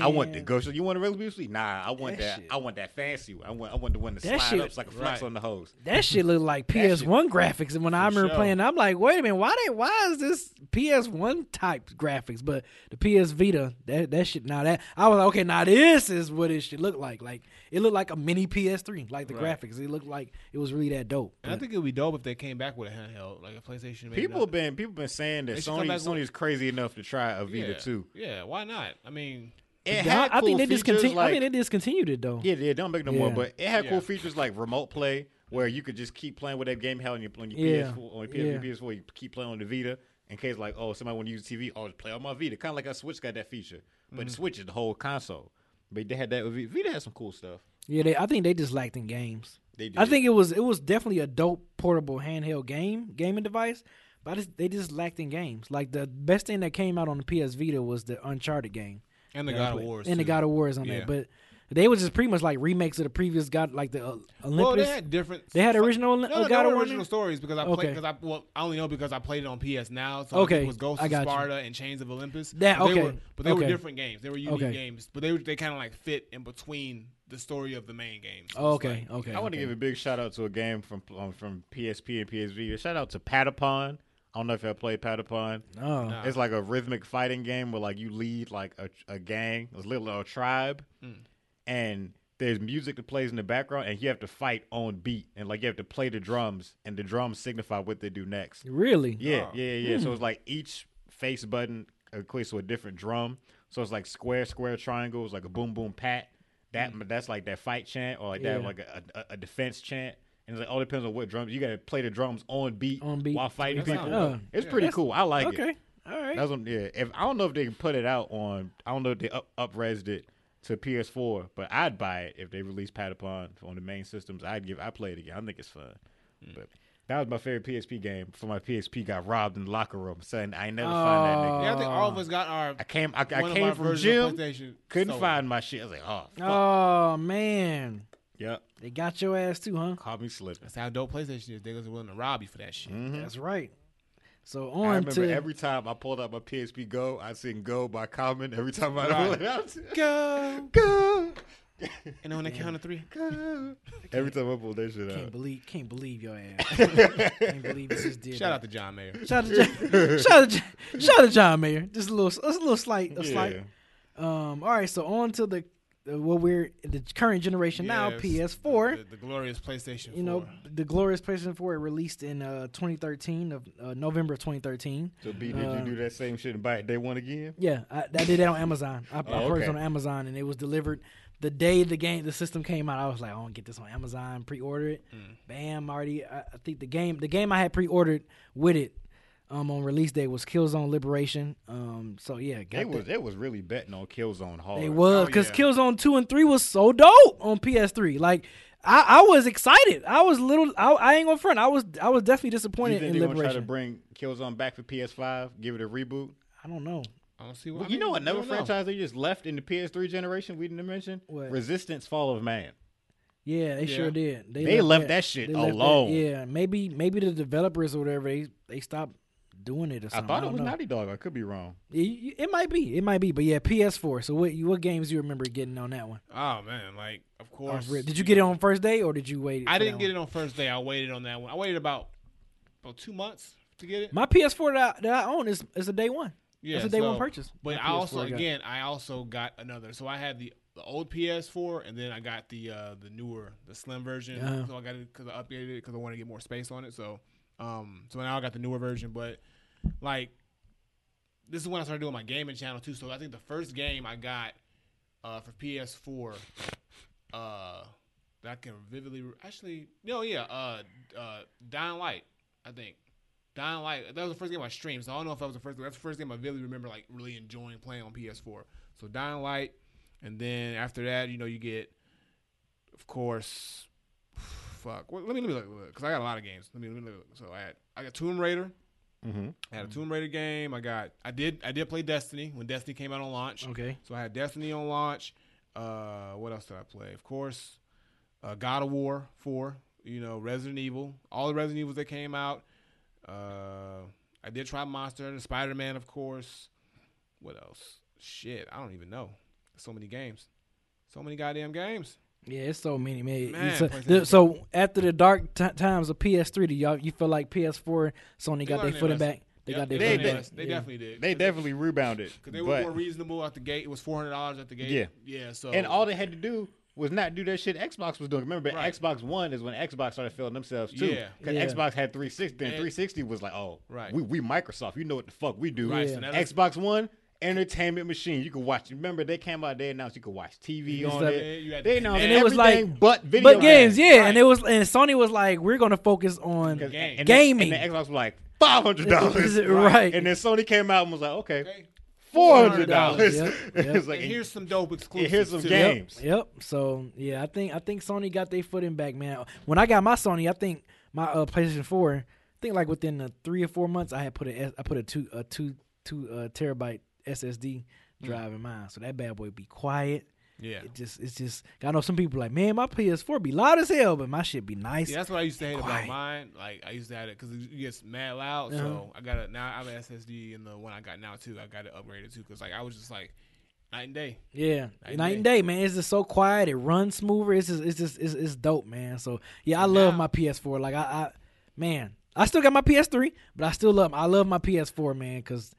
I want the Man. Go. So you want a regular PSP? Nah, I want That that. I want that fancy one. I want. I want the one that That slide shit- up like a flex Right. on the hose. That shit looked like [LAUGHS] That PS1 graphics, and when I remember sure. playing, I'm like, wait a minute, why they? Why is this PS1 type graphics? But the PS Vita, that that shit. Now that I was like, okay, now this is what it should look like. Like it looked like a mini PS3, like the Right. graphics. It looked like it was really that dope. And I think it would be dope if they came back with a handheld, like a PlayStation. maybe People have been people been saying that They should come Sony back with- crazy enough to try a Vita yeah. too. Yeah, why not? I mean, It I, had I cool think they features discontinued. Like, I think they discontinued it though. yeah, yeah, don't make no more. But it had Yeah. cool features like remote play, where you could just keep playing with that game held on your on your Yeah. PS4, on your PS3, Yeah. PS4. You keep playing on the Vita in case like oh somebody want to use the TV, oh just play on my Vita. Kind of like a Switch got that feature, but Mm-hmm. the Switch is the whole console. But they had that. with Vita. Vita had some cool stuff. Yeah, they, I think they just lacked in games. They did. I think it was it was definitely a dope portable handheld game gaming device, but just, they just lacked in games. Like the best thing that came out on the PS Vita was the Uncharted game. And the God of played. Wars and the too. God of Wars on Yeah. there, but they was just pretty much like remakes of the previous God, like the uh, Olympus. Well, they had different. They had fu- original No, uh, no, God they of were War. original there? stories because I Okay. played because I well I only know because I played it on PS Now. So Okay, it was Ghost I of got you. Sparta and Chains of Olympus. That- but they okay, were, but they were okay. different games. They were unique Okay. games, but they were they kind of like fit in between the story of the main games. So Oh, it's okay, like- okay. I want to okay. give a big shout out to a game from um, from PSP and PSV. A shout out to Patapon. I don't know if y'all played Patapon. Oh, Nah. It's like a rhythmic fighting game where like you lead like a, a gang, a little a tribe, Mm. and there's music that plays in the background, and you have to fight on beat, and like you have to play the drums, and the drums signify what they do next. really? Yeah, Oh. yeah, yeah. So it's like each face button equates to a different drum. So it's like square, square, triangle. It's like a boom, boom, pat. That that's like that fight chant, or like that like a, a, a defense chant. And it's like all depends on what drums you got to play the drums on beat, On beat. while fighting That people. sounds dope. It's Yeah. pretty cool. I like it. Okay, all right. That's what, yeah. If I don't know if they can put it out on, I don't know if they up upresed it to PS4, but I'd buy it if they release Patapon on the main systems. I'd give, I play it again. I think it's fun. Hmm. But that was my favorite PSP game. Before my PSP got robbed in the locker room, son, I ain't never find that oh. nigga. Yeah, I think all of us got our. I came, I, I came from versions gym, couldn't stolen. find my shit. I was like, oh, fuck. Oh man, yep, they got your ass too, huh? caught me slipping. That's how dope PlayStation is. They was willing to rob you for that shit. Mhm. That's right. So on I remember to every time I pulled out my PSP Go, I sing "Go" by Common. Every time I Right. pull it out, Go. go, And then when they count of three, go. Every time I pull that shit can't out. believe can't believe your ass. [LAUGHS] can't believe you just did. shout that. out to John Mayer. Shout out to John, shout out to, John- shout out to John Mayer. Just a little, just a little slight, a slight. Um. All right. So on to the what we're the current generation now, PS4. The, the glorious PlayStation. you know, the glorious PlayStation 4 released in uh 2013 of uh, November of 2013. So B, did Uh, you do that same shit and buy it day one again? Yeah, I, I did that on Amazon. I, I Oh, purchased okay. on Amazon, and it was delivered the day the game, the system came out. I was like, I want to get this on Amazon, pre-order it. Mm. Bam, already. I, I think the game, the game I had pre-ordered with it, um, on release day was Killzone Liberation. Um, so yeah, got It was that. it was really betting on Killzone hard. It was Oh, because yeah. Killzone two and three was so dope on PS3. Like. I, I was excited. I was little. I, I ain't gonna front. I was. I was definitely You disappointed think in they're gonna try to bring Killzone back for PS5? Give it a reboot? I don't know. I don't see what. Well, I you know mean, another I don't know. franchise they just left in the PS3 generation we didn't mention? What? Resistance: Fall of Man. Yeah, they Yeah. sure did. They left that shit they left alone. Yeah, maybe maybe the developers or whatever they they stopped doing it or I something. thought it don't was know. Naughty Dog. I could be wrong. Yeah, you- It might be. It might be. But yeah, PS4. So what you what games you remember getting on that one? Oh man, like of course. rip? Did you get it on first day or did you wait? I didn't get one? it on first day. I waited on that one. I waited about about two months to get it. My PS4 that I, that I own is is a day one. Yeah, it's a day one purchase. But I also PS4 again, I also got another. So I had the, the old PS4, and then I got the uh, the newer, the slim version. Uh-huh. So I got it because I updated it because I want to get more space on it. So, um, so now I got the newer version. But like, this is when I started doing my gaming channel too. So I think the first game I got uh, for PS4, uh, that I can vividly actually, no, yeah, uh, uh, Dying Light, I think. Dying Light. That was the first game I streamed. So I don't know if that was the first. That's the first game I really remember like really enjoying playing on PS4. So Dying Light, and then after that, you know, you get, of course, fuck. Well, let me let me look because I got a lot of games. Let me let me look. So I had I got Tomb Raider. Mm-hmm. I had a Tomb Raider game. I got I did I did play Destiny when Destiny came out on launch. Okay. So I had Destiny on launch. Uh, what else did I play? Of course, uh, God of War four. You know, Resident Evil. All the Resident Evils that came out. Uh, I did try Monster and Spider Man, of course. What else? Shit, I don't even know. So many games. So many goddamn games. Yeah, it's so many man. Man, so, the- so after the dark t- times of PS3, do y'all you feel like PS4, Sony got their footing back? They Yep, got their They- footing they- back. They Yeah. definitely did. They Cause definitely rebounded. because they were but- more reasonable at the gate. It was four hundred dollars at the gate. Yeah. yeah. So and all they had to do was not do that shit Xbox was doing. Remember, Right. Xbox One is when Xbox started feeling themselves too. Yeah. Because Yeah. Xbox had 360, and And- 360 was like, oh, Right. we, we Microsoft. You know what the fuck we do. Right, Yeah. so Xbox One, entertainment machine. You could watch. Remember, they came out, they announced you could watch TV You on said- it. You had They the announced And it was like- everything but video But games, yeah, Right. and it was and Sony was like, we're gonna focus on and Gaming. Then, and then Xbox was like, $500. [LAUGHS] right. And then Sony came out and was like, okay, Okay. $400. Yep, [LAUGHS] It's yep. like, and here's some dope exclusives. here's some too. games. Yep. So yeah, I think I think Sony got their footing back, man. When I got my Sony, I think my uh, PlayStation Four, I think like within uh, three or four months, I had put a S- I put a two a two two uh, terabyte SSD drive in mine, so that bad boy be quiet. Yeah. It just it's just I know some people like, man, my PS4 be loud as hell, but my shit be nice. Yeah, that's what I used to hate about mine. Like I used to have it because it gets mad loud. Uh-huh. So I got it now. I have an SSD in the one I got now too. I got it upgraded too because like I was just like night and day. Yeah, Night night, and and day, man. It's just so quiet. It runs smoother. It's just, it's just, it's, it's dope, man. So yeah, I love my PS4. Like I, I, man, I still got my PS3, but I still love I love my PS4, man, because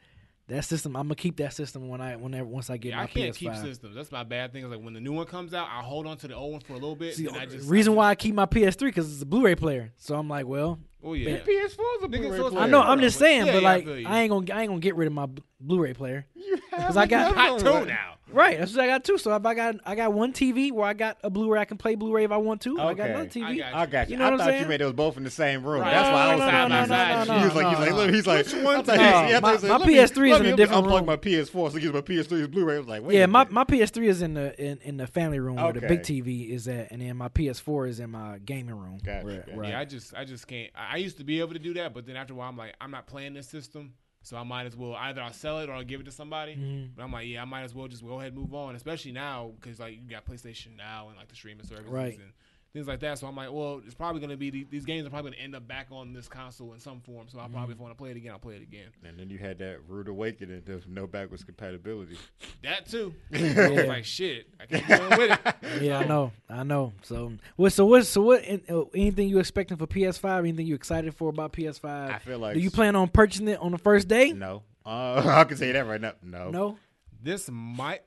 that system I'm gonna keep that system when I whenever once I get Yeah, my I can't PS5. keep systems. That's my bad thing. Is like when the new one comes out, I hold on to the old one for a little bit. See, and I just reason I why I keep my PS3 because it's a Blu-ray player. So I'm like, well, Oh yeah. PS4 is a Nigga, Blu-ray so it's- player. I know I'm just saying, yeah, but yeah, I like feel you. I ain't gonna I ain't gonna get rid of my Blu- Blu-ray player. You have 'Cause I got- another Hot two now. Right, that's what I got too. So if I got I got one TV where I got a Blu-ray, I can play Blu-ray if I want to. and I got Okay. another TV. I got I got you. You know I what I'm thought saying? you made those both in the same room. Right. That's why I No, was no, side no, by no, side. no, He was no, like, he's like, no, look, he's like, one I thought do he- I thought he My- said, my let me- PS3 is let in a me different unplug room. my PS4 so he gives my PS3's Blu-ray. I was like, wait. yeah, a my, minute. my PS3 is in the in, in the family room where the big TV is at, and then my PS4 is in my gaming room. Gotcha, where- gotcha. where Yeah, I- I just I just can't. I I used to be able to do that, but then after a while, I'm like, I'm not playing this system, so I might as well either I'll sell it or I'll give it to somebody. Mhm. But I'm like, yeah, I might as well just go ahead and move on, especially now because like you got PlayStation now and like the streaming services Right. and things like that. So I'm like, well, it's probably gonna be the, these games are probably gonna end up back on this console in some form. So I'll probably if I want to play it again, I'll play it again. And then you had that rude awakening of no backwards compatibility. That too. [LAUGHS] Yeah. like, shit, I can't go with it. [LAUGHS] yeah, I know, I know. So what? So what? So what? uh, Anything you expecting for PS5? Anything you excited for about PS5? I feel like Do you plan on purchasing it on the first day? No, uh, [LAUGHS] I can say that right now. No, No. This might.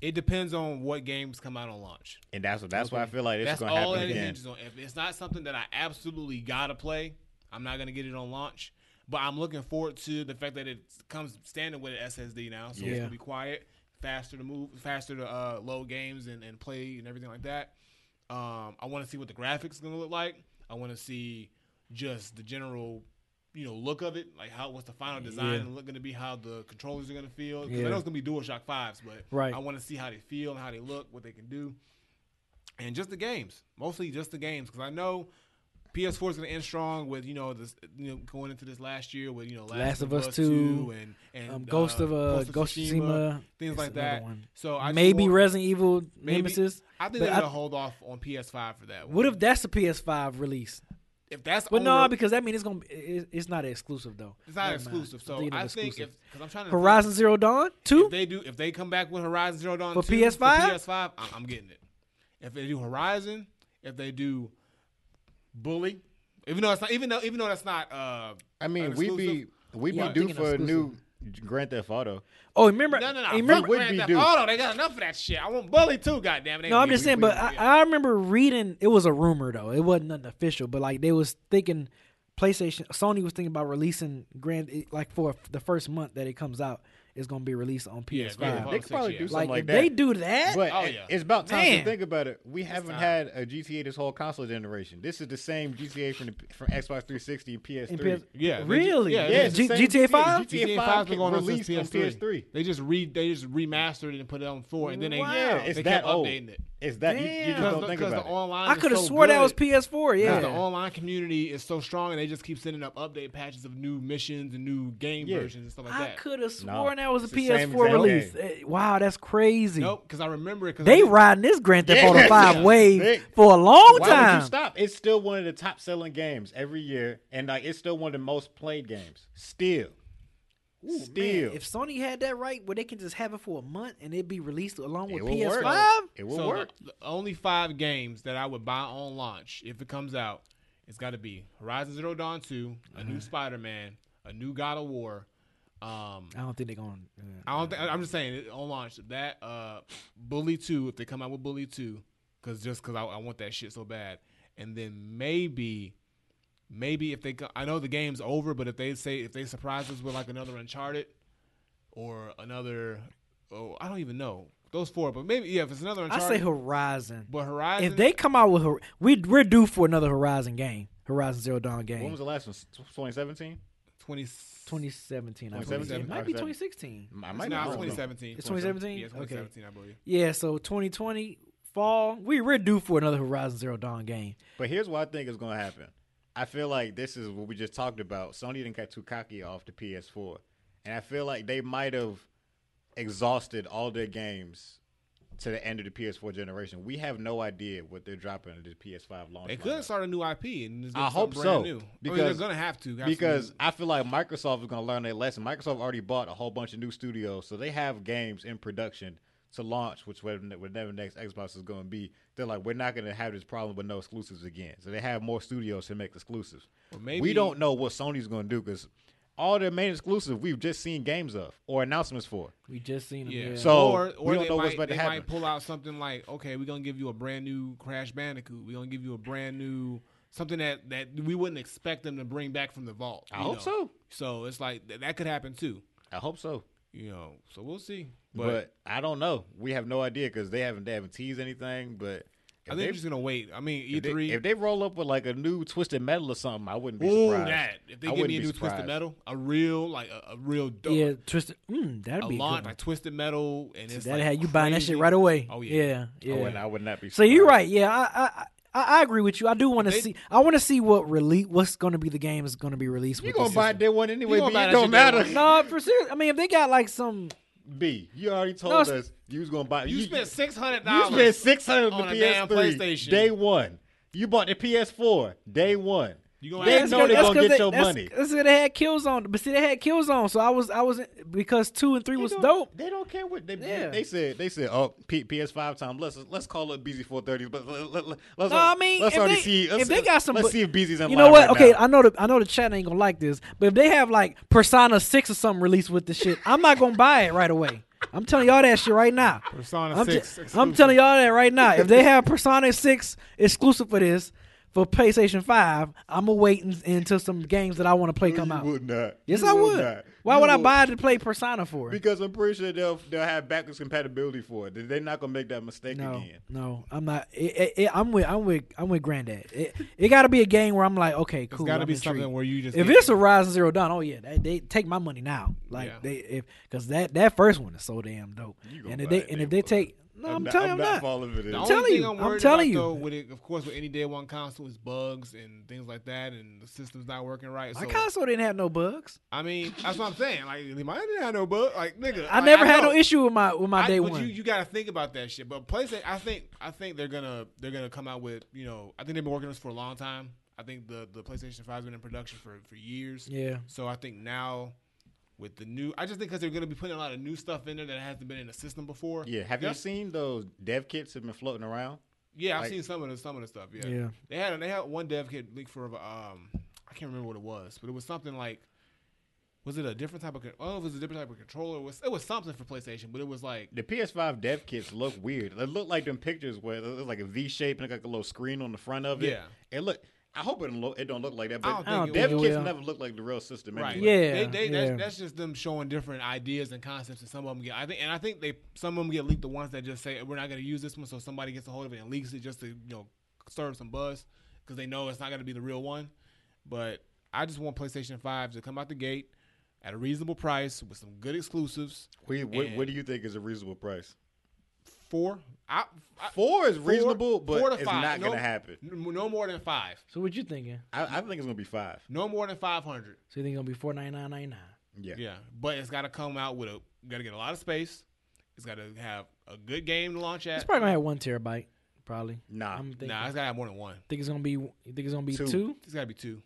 It depends on what games come out on launch. and that's what that's why I feel like it's gonna happen that again. hinges on. If it's not something that I absolutely gotta play, I'm not gonna get it on launch. But I'm looking forward to the fact that it comes standard with an SSD now, so it's gonna be quiet, faster to move, faster to uh, load games and, and play and everything like that. Um, I want to see what the graphics gonna look like. I want to see just the general, you know, look of it. Like how what's the final design Yeah. gonna be how the controllers are gonna feel. 'Cause Yeah. I know it's gonna be DualShock fives, but Right. I want to see how they feel and how they look, what they can do and just the games, mostly just the games, because I know PS4 is going to end strong with you know this you know going into this last year with you know Last, of Us Two and and Um, Ghost of uh, Ghost of Tsushima, things like that. one. So I Maybe Resident Evil maybe- Nemesis. I think they're I- gonna hold off on PS5 for that. One. What if that's a PS5 release? If that's But no, re- because that means it's gonna. Be, it, it's not exclusive though. it's not Never mind. exclusive. So Thinking of I think exclusive. if because I'm trying to Horizon Zero Dawn think, two. if they do if they come back with Horizon Zero Dawn For 2 PS5? for PS5, I'm, I'm getting it. If they do Horizon, if they do Bully, even though it's not even though even though that's not uh I mean, an we be exclusive. we be Yeah, I'm due for a new Grand Theft Auto. Oh, remember? No, no, no. hey, remember? would Grand Theft due. Auto, they got enough of that shit. I want Bully too. Goddamn it. No, I'm just saying. But. I, I remember reading. It was a rumor though. It wasn't nothing official. But like they was thinking, PlayStation, Sony was thinking about releasing Grand like for the first month that it comes out, it's gonna be released on PS5. Grand Theft They could probably yeah. do like something like if that. they do that, But Oh, yeah. it's about time Man. to think about it. We haven't time. had a GTA this whole console generation. This is the same GTA from the, from Xbox 360 and PS3. And PS Yeah, really? yeah, yeah, G- GTA 5? GTA GTA 5 5 been going on since released on PS3. PS3. They just re they just remastered it and put it on four, and then they wow. yeah, it's they that kept old. updating it. It's that you, you, just don't Because think the about it. online, I could have so swore that was PS4. Yeah, the online community is so strong, and they just keep sending up update patches of new missions and new game Yeah. versions and stuff like that. I could have sworn that was a it's the PS4 release. game. Eh, Wow, that's crazy. Nope, because I remember it. Cause They I, riding this Grand Theft Yeah. Auto 5 Yeah. wave They- for a long Why time. would you stop? It's still one of the top selling games every year, and like it's still one of the most played games. Still, Ooh, still, man, if Sony had that right, where they can just have it for a month and it'd be released along with it will work. PS5. It will so work. The, the only five games that I would buy on launch if it comes out, it's got to be Horizon Zero Dawn 2, a Uh-huh. new Spider Man, a new God of War. Um, I don't think they're going. to I don't think I'm just saying it on launch that uh, Bully 2 if they come out with Bully 2, because just because I, I want that shit so bad, and then maybe. Maybe if they, go, I know the game's over, but if they say if they surprise us with like another Uncharted, or another, oh I don't even know those four, but maybe yeah if it's another I say Horizon. But Horizon, If they come out with, Hor- we we're due for another Horizon game, Horizon Zero Dawn game. When was the last one? 2017. 20, 2017, I believe. It might be Or is that- 2016. I it's might now be 2017. It's 2017? Yeah, Okay. 2017, I believe. Yeah, so 2020 fall, we we're due for another Horizon Zero Dawn game. But here's what I think is going to happen. I feel like this is what we just talked about. Sony didn't get too cocky off the PS4, and I feel like they might have exhausted all their games to the end of the PS4 generation. We have no idea what they're dropping at the PS5 launch. They could start a new IP and I hope so, new. I mean, because- they're gonna have to have because I feel like Microsoft is going to learn their lesson. Microsoft already bought a whole bunch of new studios, so they have games in production to launch, which whatever next Xbox is going to be, they're like, we're not going to have this problem with no exclusives again. So they have more studios to make exclusives. Or maybe we don't know what Sony's going to do because all their main exclusives we've just seen games of or announcements for. We just seen them. Yeah. Yeah. So- or, or we don't know might, what's about to they happen. might pull out something like, okay, we're gonna give you a brand new Crash Bandicoot. We're gonna give you a brand new something that that we wouldn't expect them to bring back from the vault. I hope know? so. So it's like th- that could happen too. I hope so. You know, so we'll see. But, But, I don't know. We have no idea because they haven't they haven't teased anything. But I if think they, we're just gonna wait. I mean, they, E3. if they roll up with like a new Twisted Metal or something, I wouldn't be Ooh, surprised. that if they I give me a wouldn't be new Twisted. Metal, a real like a, a real dope, yeah, twisted. Mm, that'd be a launch like Twisted Metal, and it's That like had you buying that shit right away. Oh, yeah. yeah, yeah. I, would, I would not be. So you're right. Yeah, I I, I, I agree with you. I do want to see. I want to see what release. What's going to be the game is going to be released. You with gonna buy system. day one anyway? You gonna B, buy it don't matter. No, for serious. I mean, if they got like some, B, you already told No, us you was gonna buy. You spent six hundred You spent six hundred on on the a damn PS3 PlayStation. day one. You bought the PS4 day one. You gonna They know they're gonna get your that's, money. That's, that's they had Killzone, but see, they had Killzone, so I was, I was because two and three They was dope. They don't care what they Yeah. they said. They said, "Oh, P- PS5 time. Let's let's call it Beezy430." But let, let, let, let's No, I mean, let's already they- see. Let's, if they got some let's bu- see if Beezy's in You know what? right okay, now. I know the I know the chat ain't gonna like this, but if they have like Persona Six or something released with the shit, I'm not gonna buy it right away. I'm telling y'all that shit right now. Persona I'm, 6 t- I'm telling y'all that right now. If they have Persona 6 exclusive for this for PlayStation 5, I'm gonna wait un- until some games that I want to play come you out. would not. Yes, You I would. not. Why You would I would. buy to play Persona for? Because I'm pretty sure they'll they'll have backwards compatibility for it. They- They're not gonna make that mistake no, again. no, I'm not. It, it, it- I'm with, I'm with, I'm with Granddad. It, it got to be a game where I'm like, okay, It's cool. got to I'm be intrigued. something where you just If get- it's Horizon Zero Dawn, oh yeah, they, they take my money now. Like Yeah. they, if because that that first one is so damn dope. And if they and if they one. take, no, I'm, not, telling you, I'm I'm not not. falling for this. The I'm only telling thing you, I'm I'm worried telling about, you. though, with it, of course, with any day one console is bugs and things like that, and the system's not working right. My so, console didn't have no bugs. I mean, that's what I'm saying. Like, mine didn't have no bug. Like, nigga, I like, never had know. no issue with my with my I- day but one. you, you got to think about that shit. But PlayStation, I think, I think they're gonna they're gonna come out with you know, I think they've been working on this for a long time. I think the the PlayStation Five's been in production for for years. yeah, So I think now with the new, I just think because they're gonna be putting a lot of new stuff in there that hasn't been in the system before. Yeah, have you seen those dev kits that have been floating around? Yeah, I've Like- seen some of the some of the stuff. Yeah. yeah. They had they had one dev kit leaked for um I can't remember what it was, but it was something like was it a different type of con- oh it was a different type of controller it was it was something for PlayStation, but it was like The PS5 dev kits look weird. They look like them pictures where it looks like a V shape and like a little screen on the front of it. Yeah. It look. I hope it don't look. It don't look like that. I But don't I don't think dev think it kits will. never look like the real system. right Anyway. Yeah, they, they, yeah. That's, that's just them showing different ideas and concepts, and some of them get I think and I think they some of them get leaked. The ones that just say we're not going to use this one, so somebody gets a hold of it and leaks it just to you know stir up some buzz because they know it's not going to be the real one. But I just want PlayStation Five to come out the gate at a reasonable price with some good exclusives. We, what, what do you think is a reasonable price? Four, I, I, Four is four- reasonable, but four to it's five. not No- going to happen. No more than five. So what you thinking? I, I think it's going to be five. No more than five hundred. So you think it's gonna be four ninety nine ninety nine? Yeah. Yeah, but it's got to come out with a. Got to get a lot of space. It's got to have a good game to launch at. It's probably gonna have one terabyte. Probably. Nah. I'm thinking. Nah, it's got to have more than one. think it's gonna be. You think it's gonna be Two. two? It's got to be two.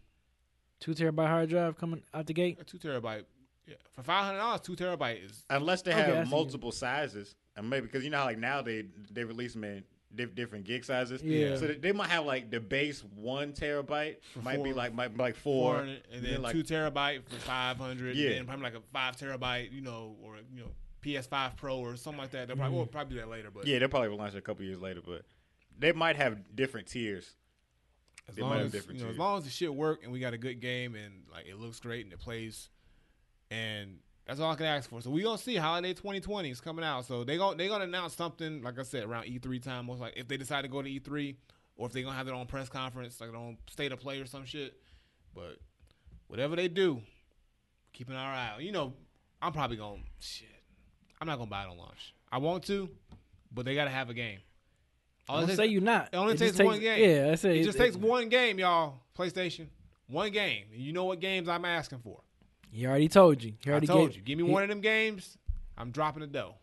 Two terabyte hard drive coming out the gate. A two terabyte. Yeah, for five hundred dollars, two terabyte is. Unless they Okay, have multiple sizes, and maybe because you know how like now they they release them in diff- different gig sizes. Yeah. So they, they might have like the base one terabyte might be like might be like Four four, and then like two terabyte for five hundred. Yeah. and then probably like a five terabyte, you know, or you know, PS5 Pro or something like that. They'll probably, Mm-hmm. we'll probably do that later, but yeah, they'll probably launch it a couple years later, but they might have different tiers. as they long might have as different you know, as long as the shit work and we got a good game and like it looks great and it plays, and that's all I can ask for. So we gonna see holiday 2020 is coming out. So they going they gonna announce something like I said around E3 time. Most like if they decide to go to E3 or if they gonna have their own press conference, like their own state of play or some shit. But whatever they do, keeping our eye. out. You know, I'm probably gonna shit. I'm not gonna buy it on launch. I want to, but they gotta have a game. All I it don't takes- say you not. it only just takes one game. Yeah, I say it just takes one game, y'all. PlayStation, one game. You know what games I'm asking for. He already told you. He I already told gave- you. Give me he- one of them games. I'm dropping the dough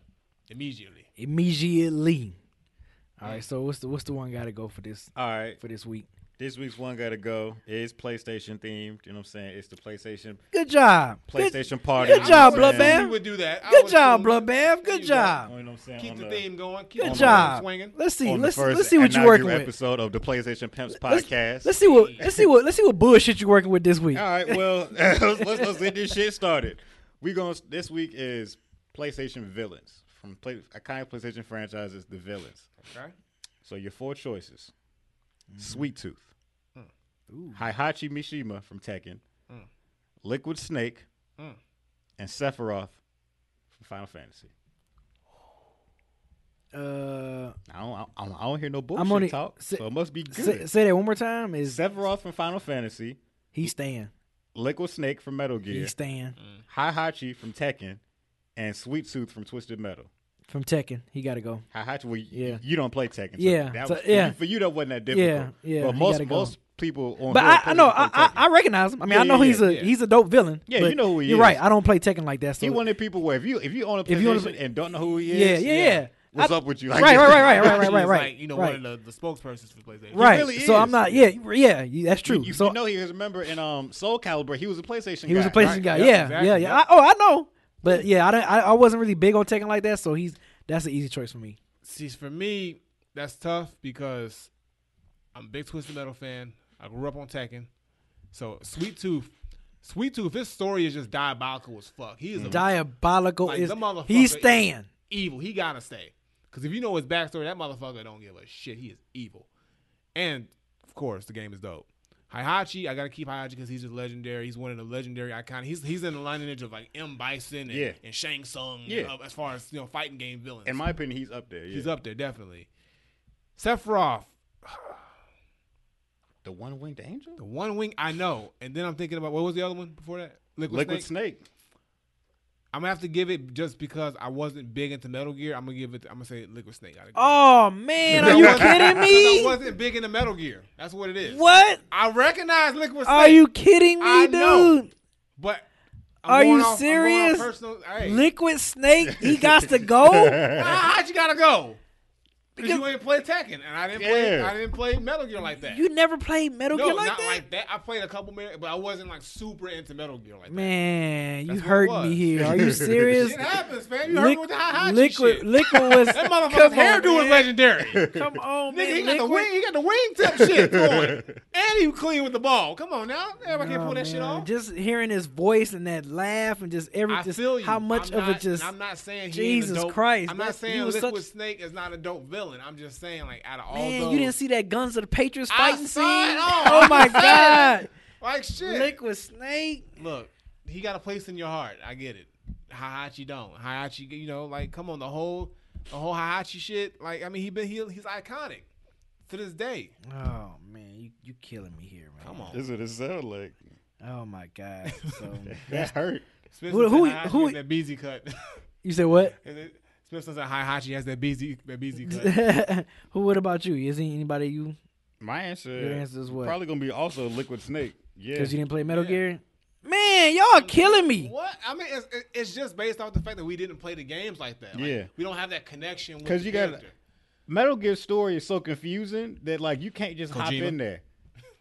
immediately. immediately. All Mm. right. So what's the what's the one got to go for this All right, for this week? This week's one gotta go is PlayStation themed. You know what I'm saying? It's the PlayStation Good job. Good, PlayStation party. good job, you know Bloodbath. We would do that. I good would job, assume- Bloodbath. Good job. You know what I'm saying? Keep On the theme going. Keep Good job. swinging. Let's see. Let's 1st let's see what you're working with. episode of the PlayStation Pimps Let's, podcast. let's see what let's see what let's see what bullshit you're working with this week. All right, well, [LAUGHS] let's, let's, let's get this shit started. We going to this week is PlayStation villains from play, iconic PlayStation franchises, the villains. Okay. So your four choices: Mm-hmm. Sweet Tooth, Ooh. Heihachi Mishima from Tekken, Mm. Liquid Snake, Mm. and Sephiroth from Final Fantasy. Uh, I don't, I don't, I don't hear no bullshit I'm only- talk, say- so it must be say, good. say that one more time. Is Sephiroth from Final Fantasy, he's staying? Liquid Snake from Metal Gear, He's staying Heihachi from Tekken, and Sweet Tooth from Twisted Metal. From Tekken. He got to go. Heihachi, well, Yeah. you, you don't play Tekken. So Yeah, that so- was, yeah. For you, that wasn't that difficult. Yeah, yeah, But most most people on But I, I know I, I recognize him. I mean, Yeah, I know yeah, he's a yeah. he's a dope villain. Yeah, you know who he is. You're is. right. I don't play Tekken like that. So he one of the people where if you if you own a If you PlayStation Pla- and don't know who he is, yeah, yeah. Yeah. What's I- up with you? Like, Right, right, right, right, right, [LAUGHS] right, right, right. Like, you know, right. one of the, the spokespersons for PlayStation. right. really so I'm not. Yeah, yeah. you- That's true. You, you, so you know he was a member in um Soul Calibur. He was a PlayStation. Guy. He was a PlayStation right? guy. Yep, yeah, exactly, yeah, yeah. yep. I, oh, I know. But yeah, I, don't, I I wasn't really big on Tekken like that. So he's that's an easy choice for me. See, for me, that's tough because I'm a big Twisted Metal fan. I grew up on Tekken. So Sweet Tooth, Sweet Tooth, his story is just diabolical as fuck. He is a Diabolical Like, is he's staying. evil. He gotta stay. Because if you know his backstory, that motherfucker don't give a shit. He is evil. And of course, the game is dope. Heihachi, I gotta keep Heihachi because he's just legendary. He's one of the legendary icon. He's he's in the lineage of like M Bison and, Yeah. and Shang Tsung. Yeah. uh, as far as you know, fighting game villains. In my opinion, he's up there. Yeah. He's up there definitely. Sephiroth, [SIGHS] the one winged angel. the one wing, I know. And then I'm thinking about what was the other one before that? Liquid, Liquid Snake. Snake. I'm gonna have to give it just because I wasn't big into Metal Gear. I'm gonna give it. I'm gonna say Liquid Snake. Oh man, are you [LAUGHS] kidding me? I wasn't big into Metal Gear. That's what it is. What? I recognize Liquid Snake. Are you kidding me, I dude? know. But I'm Are you off- serious? Personal, hey, Liquid Snake, he got to go. [LAUGHS] Nah, how'd you gotta go? Because you ain't play Tekken, and I didn't play. Yeah. I didn't play Metal Gear like that. You never played Metal no, Gear like not that, like that. I played a couple minutes, but I wasn't like super into Metal Gear like that. man. You what it hurt me here. Are [LAUGHS] you serious? Shit happens, man. You heard me with the Heihachi liquid, shit. liquid [LAUGHS] was. That motherfucker's hairdo was legendary. [LAUGHS] Come on, Nigga, he man. got the Liquid. wing. He got the wingtip shit going, and he was clean with the ball. Come on now, everybody can Oh, pull that shit man. off. Just hearing his voice and that laugh and just I everything. feel you. How much I'm of not, it just. I'm not saying he Jesus Christ, I'm not saying Liquid Snake is not a dope villain. I'm just saying like out of all Man, those, you didn't see that Guns of the Patriots I fighting saw scene? it all. Oh my god! [LAUGHS] like shit. Liquid Snake. Look, he got a place in your heart. I get it. Heihachi don't. Heihachi, you know, like come on, the whole the whole Heihachi shit. Like I mean, he been he, he's iconic to this day. Oh man, you you killing me here, man. Come on. Is what it sound like. Oh my god. [LAUGHS] So That hurt. Who- who- who- that Beezy cut. you said what? [LAUGHS] And then Smith said Heihachi has that Beezy that Beezy [LAUGHS] cut. [LAUGHS] Who? What about you? Is there anybody you? My answer, Your answer is what? probably gonna be also Liquid Snake. Yeah. Because you didn't play Metal Yeah. Gear. Man, y'all killing me. What? I mean, it's, it's just based off the fact that we didn't play the games like that. Like, Yeah. we don't have that connection. with 'Cause the you got- Metal Gear story is so confusing that like you can't just hop in there.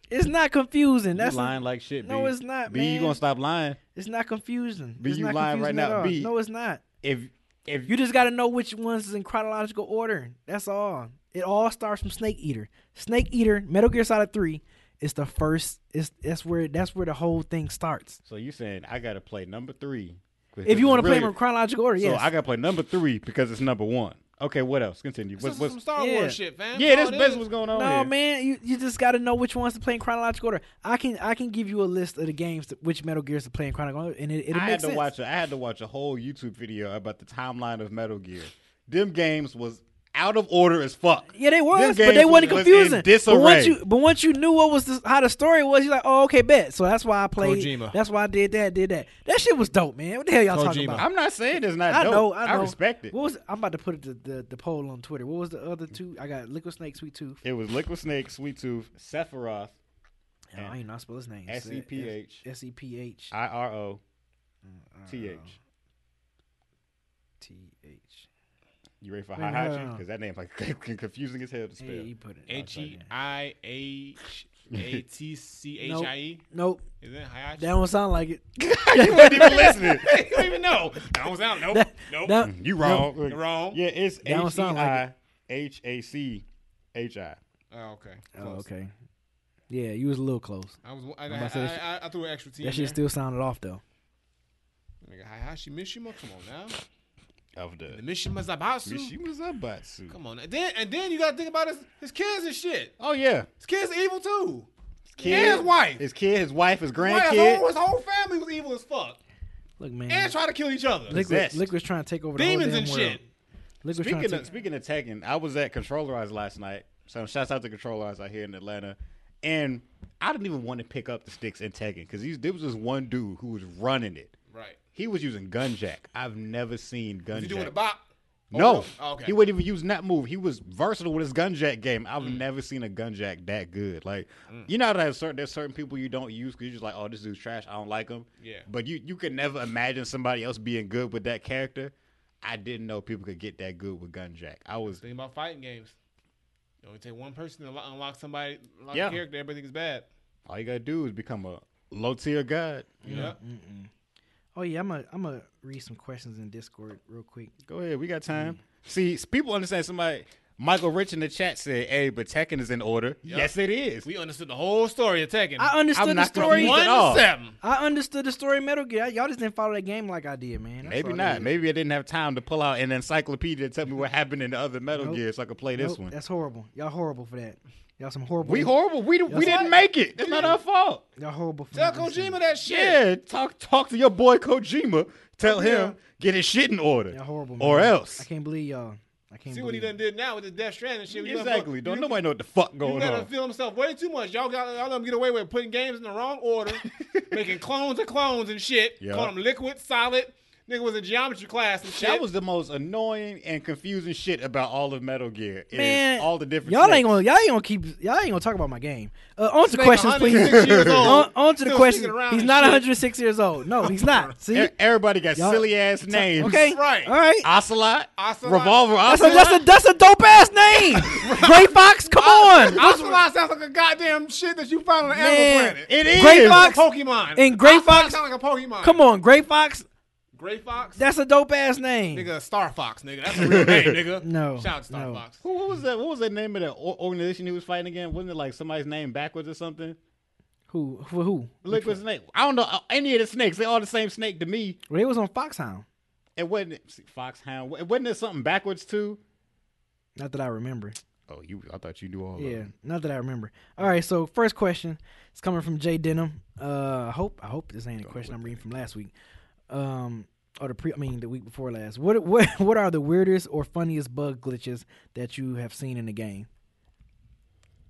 It's not confusing. You That's lying like shit. No, B. it's not, B, you gonna stop lying? It's not confusing. B, it's you not lying right now. B. No, it's not. If if You just got to know which ones is in chronological order. That's all. It all starts from Snake Eater. Snake Eater, Metal Gear Solid Three, is the first. It's that's where that's where the whole thing starts. so you saying I gotta play number three? If you want to play them in chronological order, yes. so yes. I gotta play number three because it's number one. Okay, what else? Continue. What's, what's, some Star yeah. Wars shit, fam. yeah, That's that's basically what's going on. no, here. man, you, you just got to know which ones to play in chronological order. I can I can give you a list of the games that, which Metal Gears to play in chronological order, and it, it'll I make had to sense. watch. A, I had to watch a whole YouTube video about the timeline of Metal Gear. Them games was out of order as fuck. Yeah, they Them was, but they wasn't was in confusing. But once disarray. you, but once you knew what was the, how the story was, you're like, oh, okay, bet. So that's why I played. Kojima. That's why I did that, did that. That shit was dope, man. What the hell y'all talking about? I'm not saying it's not I dope. know, I know. respect it. What was? I'm about to put it the, the the poll on Twitter. What was the other two? I got Liquid Snake, Sweet Tooth. It was Liquid Snake, Sweet Tooth, Sephiroth, Oh, I ain't not how to spell his name. S E P H S E P H I R O T H. Uh, T H. You ready for Wait, hold on. Heihachi? Because that name like [LAUGHS] confusing as hell to spell. Hey, you put it. H E I H A T C H I E. Nope. Is it Hayashi? That don't sound like it. [LAUGHS] you weren't even listening. [LAUGHS] you don't even know. That don't sound. Nope. That- nope. that- mm-hmm. You wrong. You're wrong. Yeah, it's That don't H E sound like I H A C H I. Oh, okay. Oh, okay. Yeah, you was a little close. I was. I, I, about to say that I, I, I threw an extra T. That in shit there. still sounded off though. Nigga, Heihachi Mishima. Come on now. Of The the Mishima Zaibatsu. Mishima Zaibatsu. Come on. And then and then you gotta think about his his kids and shit. Oh yeah. His kids evil too. Kid, And his wife. His kid, his wife, his Right, his, grandkid. whole, his whole family was evil as fuck. Look, man. And try to kill each other. Liquid, Possessed. Liquid's trying to take over the Demons whole and world. shit. Liquid's Speaking of speaking of Tekken, I was at Controllerize last night. So shouts out to Controllerize out here in Atlanta. And I didn't even want to pick up the sticks in Tekken because there was this one dude who was running it. Right. He was using gun jack. I've never seen gun Is he jack. doing a bop? no, Oh, okay. he wouldn't even use that move. He was versatile with his gun jack game. I've Mm. never seen a gun jack that good. Like, you know, how there's certain there's certain people you don't use because you're just like, oh, this dude's trash. I don't like him. Yeah. But you you can never imagine somebody else being good with that character. I didn't know people could get that good with gun jack. I was thinking about fighting games. You only take one person to unlock somebody, unlock Yeah. a character, everything is bad. all you gotta do is become a low tier god. Yeah. Oh yeah, I'm gonna I'm gonna read some questions in Discord real quick. Go ahead, we got time. See, people understand somebody. Michael Rich in the chat said, "Hey, but Tekken is in order." Yes, it is. We understood the whole story of Tekken. I understood the not story. confused one at all. seven. I understood the story of Metal Gear. Y'all just didn't follow that game like I did, man. That's Maybe not. Maybe I didn't have time to pull out an encyclopedia to tell me what [LAUGHS] happened in the other Metal Nope. Gear so I could play this one. That's horrible. Y'all horrible for that. Y'all some horrible. We horrible. We we didn't right. make it. It's not our fault. Y'all horrible for Tell not. Kojima that shit. Yeah, talk talk to your boy Kojima. Tell Yeah. him get his shit in order, Y'all horrible. or else. I can't believe y'all. I can't believe See what he believe done did now with the Death Stranding shit. You Exactly. Don't you- nobody know what the fuck You going let him on. feel himself way too much. Y'all got y'all let him get away with putting games in the wrong order, [LAUGHS] making clones of clones and shit. Yeah. Calling them liquid, solid. Nigga was in geometry class and shit. That was the most annoying and confusing shit about all of Metal Gear. is Man, all the different. Y'all ain't gonna y'all ain't gonna keep y'all ain't gonna talk about my game. Uh, on to Snake questions, please. 106 years old, on, on to the questions. around He's and not shit. 106 years old. No, he's not. [LAUGHS] See, E- Everybody got Y'all- silly ass names. okay, Right. all right. Ocelot, Ocelot. Revolver, That's a, Ocelot. that's a that's a dope ass name. [LAUGHS] Gray Fox, come on. Ocelot sounds like a goddamn shit that you find on the Man, Animal Planet. it is. Gray Fox. Pokemon. And Gray Ocelot Fox- sound like a Pokemon. Come on, Gray Fox. Gray Fox. That's a dope ass name. nigga Star Fox, nigga. That's a real name, [LAUGHS] nigga. No, Shout out to Star no. Fox. Who, what was that? What was the name of the or- organization he was fighting again? Wasn't it like somebody's name backwards or something? Who? For who? Liquid Snake. I don't know uh, any of the snakes. They all the same snake to me. Well, it was on Foxhound. It wasn't see, Foxhound. Wa- Wasn't there something backwards too? Not that I remember. Oh, you. I thought you knew all. Yeah, Of not that I remember. All right, so first question is coming from Jay Denham. Uh, I hope I hope this ain't a Go question I'm reading from last week. Um, or the pre, I mean the week before last. What what [LAUGHS] what are the weirdest or funniest bug glitches that you have seen in the game?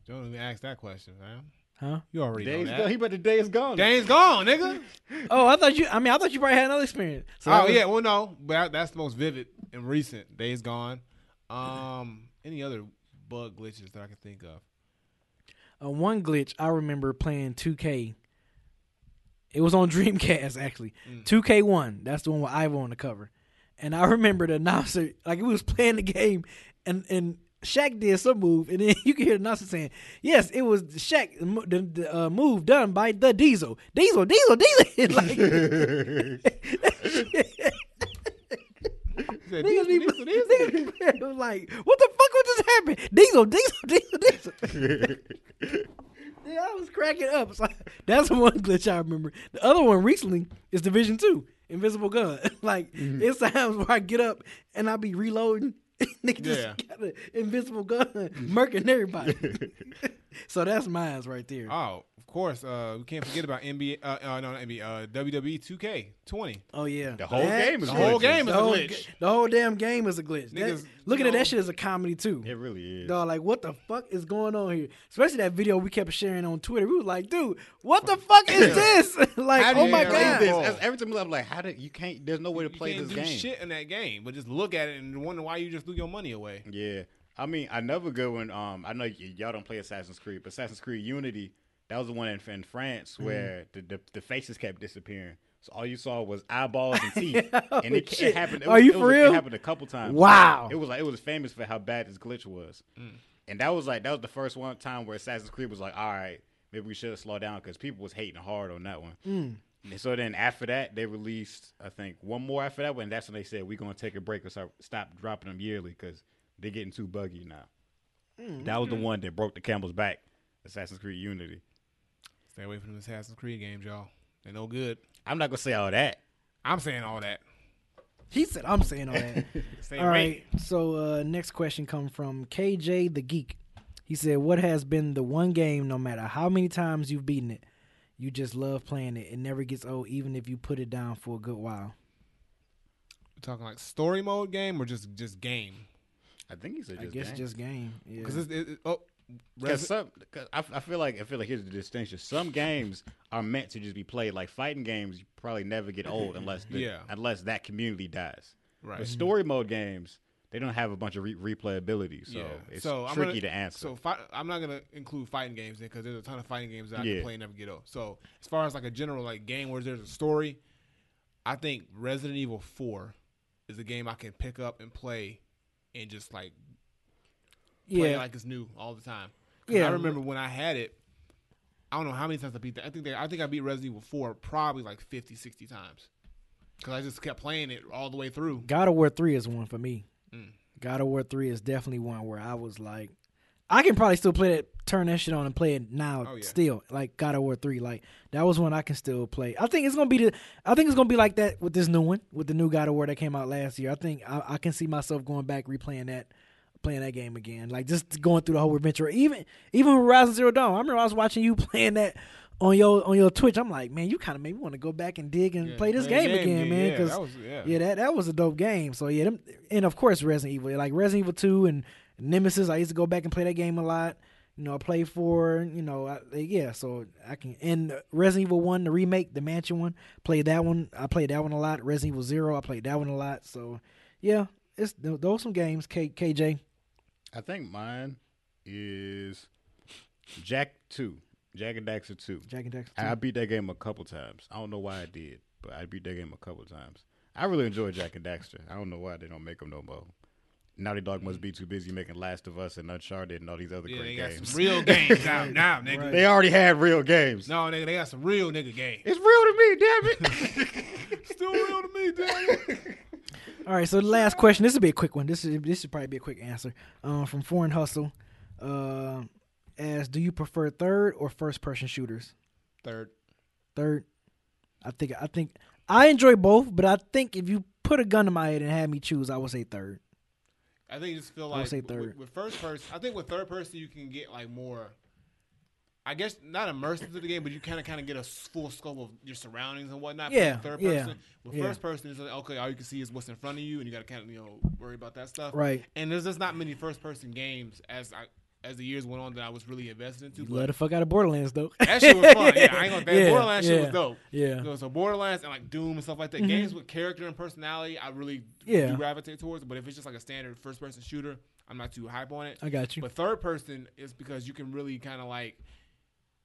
Don't even ask that question, man. Huh? You already know Days that. gone. He but the day is gone. Days gone, nigga. [LAUGHS] Oh, I thought you. I mean, I thought you probably had another experience. So oh was- yeah, well no, but that's the most vivid and recent. Days gone. Um, [LAUGHS] any other bug glitches that I can think of? Uh, one glitch I remember playing 2K. It was on [LAUGHS] Dreamcast actually. Mm. 2K1. That's the one with Ivo on the cover. And I remember the announcer like we was playing the game and and Shaq did some move and then [LAUGHS] you can hear the announcer saying, "Yes, it was Shaq the, the, uh, move done by the Diesel. Diesel, Diesel, Diesel." [LAUGHS] like said, Niggas "These- be, these- these- niggas be like, what the fuck was just happening? Diesel, Diesel, Diesel, Diesel. Yeah, I was cracking up. So [LAUGHS] that's one glitch I remember. The other one recently is Division Two, Invisible Gun. [LAUGHS] like Mm-hmm. it's times where I get up and I be reloading. [LAUGHS] Nigga just Yeah. got an invisible gun, [LAUGHS] murking everybody. [LAUGHS] so that's mine right there. Oh, of course. Uh, we can't forget about NBA. Uh, uh no, not NBA. Uh, WWE 2K20. Oh yeah, The whole That game is The whole game is the a whole, glitch. ga- the whole damn game is a glitch. That- Niggas, looking you at know- that shit is a comedy too. It really is. Dog, like what the fuck is going on here? Especially that video we kept sharing on Twitter. We was like, dude, what the fuck is this? like, How do oh my play Play god. this. Ball. As- Every time I'm like, how did you can't? There's no way to You play can't this do game. shit in that game, but just look at it and wonder why you just threw your money away. Yeah, I mean, another good one. Um, I know y- y'all don't play Assassin's Creed, but Assassin's Creed Unity, that was the one in, in France Mm-hmm. where the, the the faces kept disappearing. So all you saw was eyeballs and teeth, [LAUGHS] and it, it happened. It Are was, you it for was- real? It happened a couple times. Wow. It was like it was famous for how bad this glitch was, Mm. and that was like that was the first one time where Assassin's Creed was like, all right, maybe we should slow down because people was hating hard on that one. Mm. And so then after that, they released I think one more after that one. That's when they said we're gonna take a break or start, stop dropping them yearly because they're getting too buggy now. Mm, That was the one that broke the camel's back. Assassin's Creed Unity. Stay away from the Assassin's Creed games, y'all. They're no good. I'm not gonna say all that. I'm saying all that. He said, "I'm saying all that." [LAUGHS] Stay all away. So uh, next question come from KJ the Geek. He said, "What has been the one game, no matter how many times you've beaten it, you just love playing it. It never gets old, even if you put it down for a good while." You talking like story mode game or just just game? I think he said just game. I just guess game. just game. Yeah. Because it's it, it- oh, Because Resi- some, cause I, I feel like I feel like here's the distinction. Some games are meant to just be played. Like fighting games, you probably never get old unless the, Yeah. unless that community dies. right. But mm-hmm. story mode games, they don't have a bunch of re- replayability, so Yeah. it's So tricky gonna- to answer. So fi- I'm not gonna include fighting games in because there's a ton of fighting games that I Yeah. can play and never get old. So as far as like a general like game where there's a story, I think Resident Evil Four is a game I can pick up and play and just like play yeah. like it's new all the time. Yeah. I remember when I had it. I don't know how many times I beat that. I think they, I think I beat Resident Evil 4 probably like 50, 60 times. Because I just kept playing it all the way through. God of War three is one for me. Mm. God of War three is definitely one where I was like, I can probably still play it, turn that shit on and play it now. Oh, yeah. Still, like God of War three, like that was one I can still play. I think it's gonna be the, I think it's gonna be like that with this new one, with the new God of War that came out last year. I think I, I can see myself going back replaying that, playing that game again, like just going through the whole adventure. Even even Horizon Zero Dawn. I remember I was watching you [LAUGHS] playing that. On your on your Twitch, I'm like, man, you kind of made me want to go back and dig and Yeah, play this play game, the again, yeah, man. Because that was, yeah. yeah, that that was a dope game. So yeah, them, and of course Resident Evil, like Resident Evil Two and Nemesis. I used to go back and play that game a lot. You know, I play for you know, I, yeah. So I can and Resident Evil One, the remake, the Mansion one, played that one. I played that one a lot. Resident Evil Zero, I played that one a lot. So yeah, it's th- those some games. K, KJ, I think mine is Jak Two, Jak and Daxter Two. Jak and Daxter. I beat that game a couple times. I don't know why I did, but I beat that game a couple times. I really enjoy Jak and Daxter. I don't know why they don't make them no more. Naughty Dog must be too busy making Last of Us and Uncharted and all these other Yeah, they great got games. some real games [LAUGHS] out now, nigga. Right. they already had real games. No, nigga, they got some real nigga games. It's real to me, damn it. [LAUGHS] Still real to me, damn it. All right, so the last question. This will be a quick one. This is this should probably be a quick answer. Um, from Foreign Hustle, uh, as do you prefer third or first person shooters? Third. Third. I think I think I enjoy both, but I think if you put a gun to my head and had me choose, I would say third. I think you just feel like I would say third. With, with first person, I think with third person you can get like more. I guess not immersed into the game, but you kind of kind of get a full scope of your surroundings and whatnot. Yeah, third yeah, person. With yeah. first person, it's like okay, all you can see is what's in front of you, and you got to kind of you know worry about that stuff. Right. And there's just not many first person games as I as the years went on that I was really invested into. You love the fuck out of Borderlands though. that shit was fun. Yeah, I ain't gonna. [LAUGHS] That Yeah, Borderlands shit was dope. Yeah. So, so Borderlands and like Doom and stuff like that. Mhm. Games with character and personality, I really Yeah. do gravitate towards. But if it's just like a standard first person shooter, I'm not too hype on it. I got you. But third person is because you can really kind of like,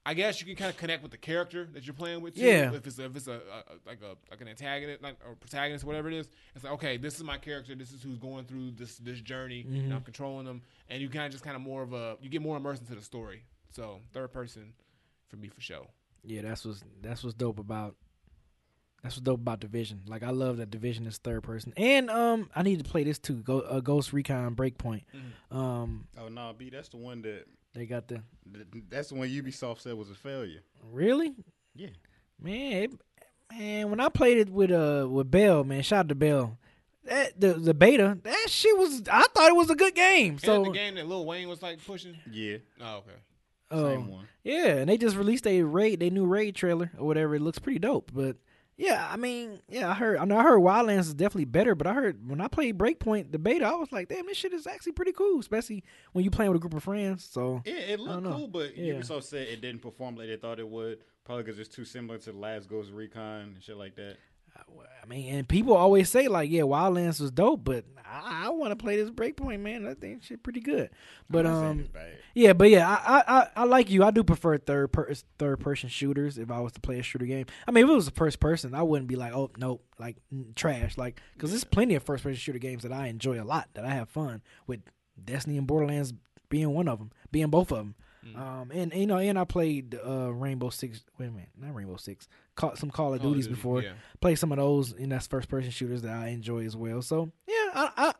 I guess you can kind of connect with the character that you're playing with. Too. Yeah. If it's if it's a, a like a like an antagonist like or protagonist whatever it is, it's like okay, this is my character. This is who's going through this this journey, Mhm. and I'm controlling them. And you kind of just kind of more of a you get more immersed into the story. So third person for me for sure. Yeah, that's what's that's what's dope about that's what's dope about Division. Like I love that Division is third person. And um I need to play this too. Go uh, Ghost Recon Breakpoint. Mhm. Um Oh no, B, that's the one that they got the that's the one Ubisoft said was a failure. Really? Yeah. Man, it, man, when I played it with uh with Bell, man, shout out to Bell. That the the beta, that shit was I thought it was a good game. So So the game that Lil Wayne was like pushing. Yeah, Oh okay. uh, same one. Yeah, and they just released a raid, they new raid trailer or whatever. It looks pretty dope. But yeah, I mean, yeah, I heard, I know, I heard Wildlands is definitely better. But I heard when I played Breakpoint the beta, I was like, damn, this shit is actually pretty cool, especially when you playing with a group of friends. So Yeah, it looked cool, but Yeah. Ubisoft said it didn't perform like they thought it would. Probably because it's too similar to the last Ghost Recon and shit like that. I mean, and people always say like, yeah, Wildlands was dope, but I, I want to play this Breakpoint, man. I think shit pretty good. But I'm not saying um. Yeah, but yeah, I, I I like you. I do prefer third per, third person shooters. If I was to play a shooter game, I mean, if it was a first person, I wouldn't be like, oh nope, like trash. Like, because there's plenty of first person shooter games that I enjoy a lot, that I have fun with. Destiny and Borderlands being one of them, being both of them. Um, and you know, and I played uh, Rainbow Six. Wait a minute, not Rainbow Six. Caught some Call of Call of Duties Duty, before. yeah. Play some of those, and that's first person shooters that I enjoy as well. So yeah, I, I,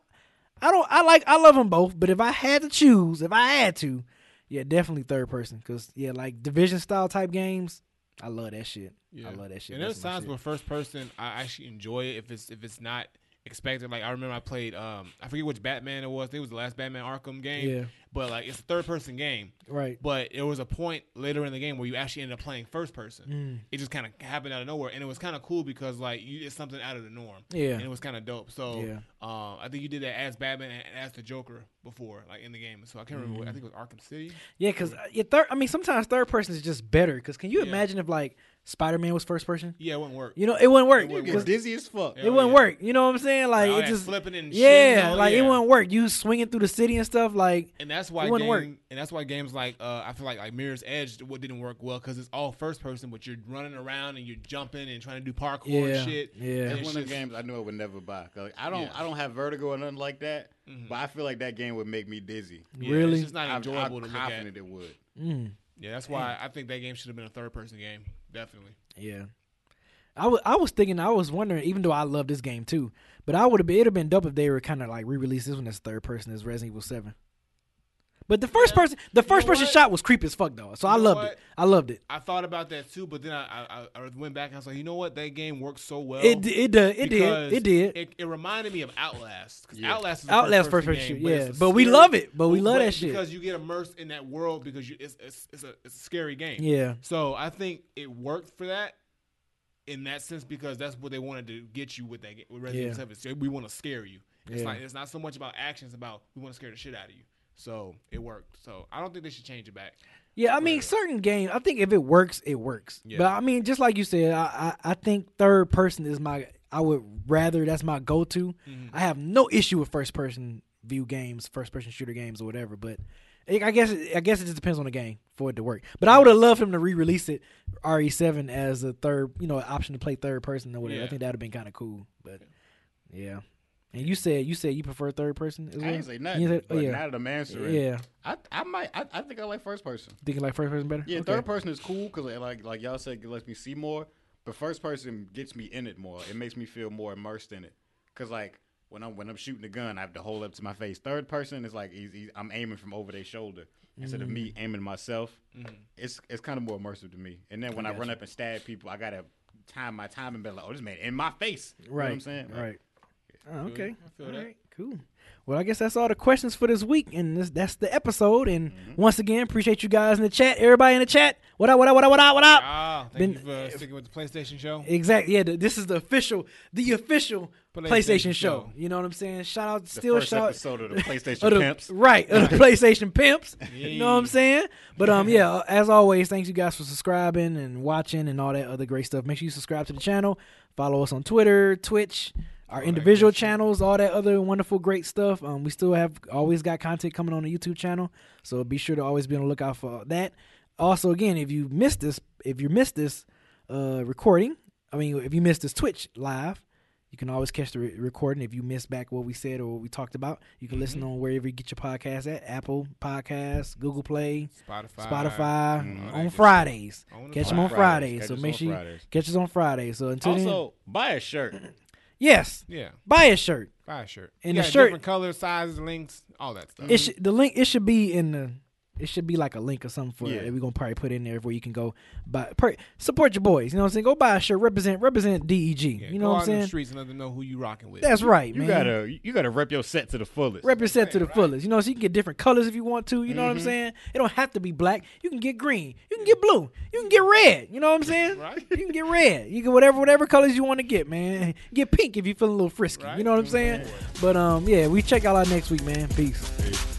I don't, I like, I love them both. But if I had to choose, if I had to, yeah, definitely third person. Cause yeah, like division style type games, I love that shit. Yeah. I love that shit. And there's times where first person I actually enjoy it if it's if it's not expected. Like I remember I played um I forget which Batman it was. I think it was the last Batman Arkham game. Yeah. But like it's a third person game. right. But it was a point later in the game where you actually ended up playing first person. Mm. It just kind of happened out of nowhere, and it was kind of cool because like you, it's something out of the norm. Yeah. and it was kind of dope. So Yeah. um, I think you did that as Batman and as the Joker before, like in the game. So I can't remember. What, I think it was Arkham City. Yeah, because yeah, third. I mean, sometimes third person is just better. Because can you Yeah. imagine if like Spider Man was first person? Yeah, it wouldn't work. You know, it wouldn't work. It wouldn't get dizzy as fuck. Yeah. It wouldn't yeah. work. You know what I'm saying? Like all it just flipping and yeah, you know? like it wouldn't work. You swinging through the city and stuff. Like And that's why It game, work. and that's why games like uh, I feel like like Mirror's Edge what didn't work well because it's all first person, but you're running around and you're jumping and trying to do parkour Yeah, and shit. yeah. That's it's one of the games I knew I would never buy. Like, I don't, Yeah. I don't have vertigo or nothing like that. Mhm. But I feel like that game would make me dizzy. yeah, really, it's just not I'm, enjoyable I'm to look at. confident it would. mm, Yeah, that's why I think that game should have been a third person game. Definitely. yeah. I was I was thinking I was wondering even though I love this game too, but I would have been it'd have been dope if they were kind of like re-released this one as third person as Resident Evil Seven. But the first Yeah. person the first know person what? shot was creepy as fuck though, so I You know loved what? it. I loved it. I thought about that too, but then I I, I went back and I was like, you know what? That game works so well. It it did it did it did. It, it reminded me of Outlast because Yeah. Outlast is Outlast first first person person game, shoot, yeah. it's a But we love it, but we love that shit. because you get immersed in that world because you it's it's, it's a it's a scary game. Yeah, So I think it worked for that in that sense because that's what they wanted to get you with that game. With Resident Yeah. Evil 7. So we want to scare you. It's Yeah. like it's not so much about action, it's about we want to scare the shit out of you. So it worked. So I don't think they should change it back. Yeah, I mean, Right. certain games. I think if it works, it works. Yeah. But I mean, just like you said, I, I I think third person is my. I would rather that's my go to. Mhm. I have no issue with first person view games, first person shooter games, or whatever. But I I guess I guess it just depends on the game for it to work. But I would have loved him to re-release it RE7 as a third, you know, option to play third person or whatever. I think that'd have been kind of cool. But yeah. And you said you said you prefer third person as I well? didn't say nothing. You said- oh, but yeah. now that I'm answering, yeah. I, I might, I, I think I like first person. You thinking like first person better. Yeah, Okay. third person is cool because like like y'all said, it lets me see more. But first person gets me in it more. It makes me feel more immersed in it. Cause like when I'm when I'm shooting a gun, I have to hold up to my face. Third person is like easy. I'm aiming from over their shoulder instead of me Mm. aiming myself. Mhm. It's it's kind of more immersive to me. And then when I, run gotcha. up and stab people, I gotta time my time and be like, oh, this man in my face. You know Right. what I'm saying? Like, Right. Oh, okay. All that. right. Cool. Well, I guess that's all the questions for this week, and this, that's the episode. And Mm-hmm. once again, appreciate you guys in the chat. Everybody in the chat. What up? What up? What up? What up? What up? Ah, thank Been- you for sticking with the PlayStation show. Exactly. Yeah. the- This is the official, the official PlayStation, PlayStation show. show. You know what I'm saying? Shout out, The still first shout. episode of the [LAUGHS] PlayStation of the- Pimps. Right, of the PlayStation Pimps. You know what I'm saying? But um, [LAUGHS] yeah, as always, thanks you guys for subscribing and watching and all that other great stuff. Make sure you subscribe to the channel. Follow us on Twitter, Twitch, our that individual channels, all that other wonderful great stuff. Um, we still have always got content coming on the YouTube channel, so be sure to always be on the lookout for that. Also, again, if you missed this, if you missed this uh recording, I mean, if you missed this Twitch live. You can always catch the re- recording if you missed back what we said or what we talked about. You can listen on wherever you get your podcast at Apple Podcasts, Google Play, Spotify. Spotify Mm, all on Fridays. On the Catch them on Fridays. Fridays. So make sure you catch us on Fridays. So until then, Also, buy a shirt. [CLEARS THROAT] yes, Yeah, buy a shirt. buy a shirt. And You the got shirt- different colors, sizes, links, all that stuff. It mm-hmm. should the link. It should be in the. It should be like a link or something for Yeah. it. We're gonna probably put in there where you can go buy per, support your boys. You know what I'm saying? Go buy a shirt. Represent represent DEG. Yeah, you know what I'm in the saying? streets and let them know who you rocking with. That's right, You man. gotta you gotta rep your set to the fullest. Rep your set to the Right. fullest. You know, so you can get different colors if you want to. You know what I'm Mhm. saying? It don't have to be black. You can get green. You can get blue. You can get red. You know what I'm saying? [LAUGHS] Right. You can get red. You can whatever whatever colors you want to get, man. Get pink if you feel a little frisky. You know what I'm saying? Mhm. But um, yeah, we check y'all out next week, man. Peace. Peace.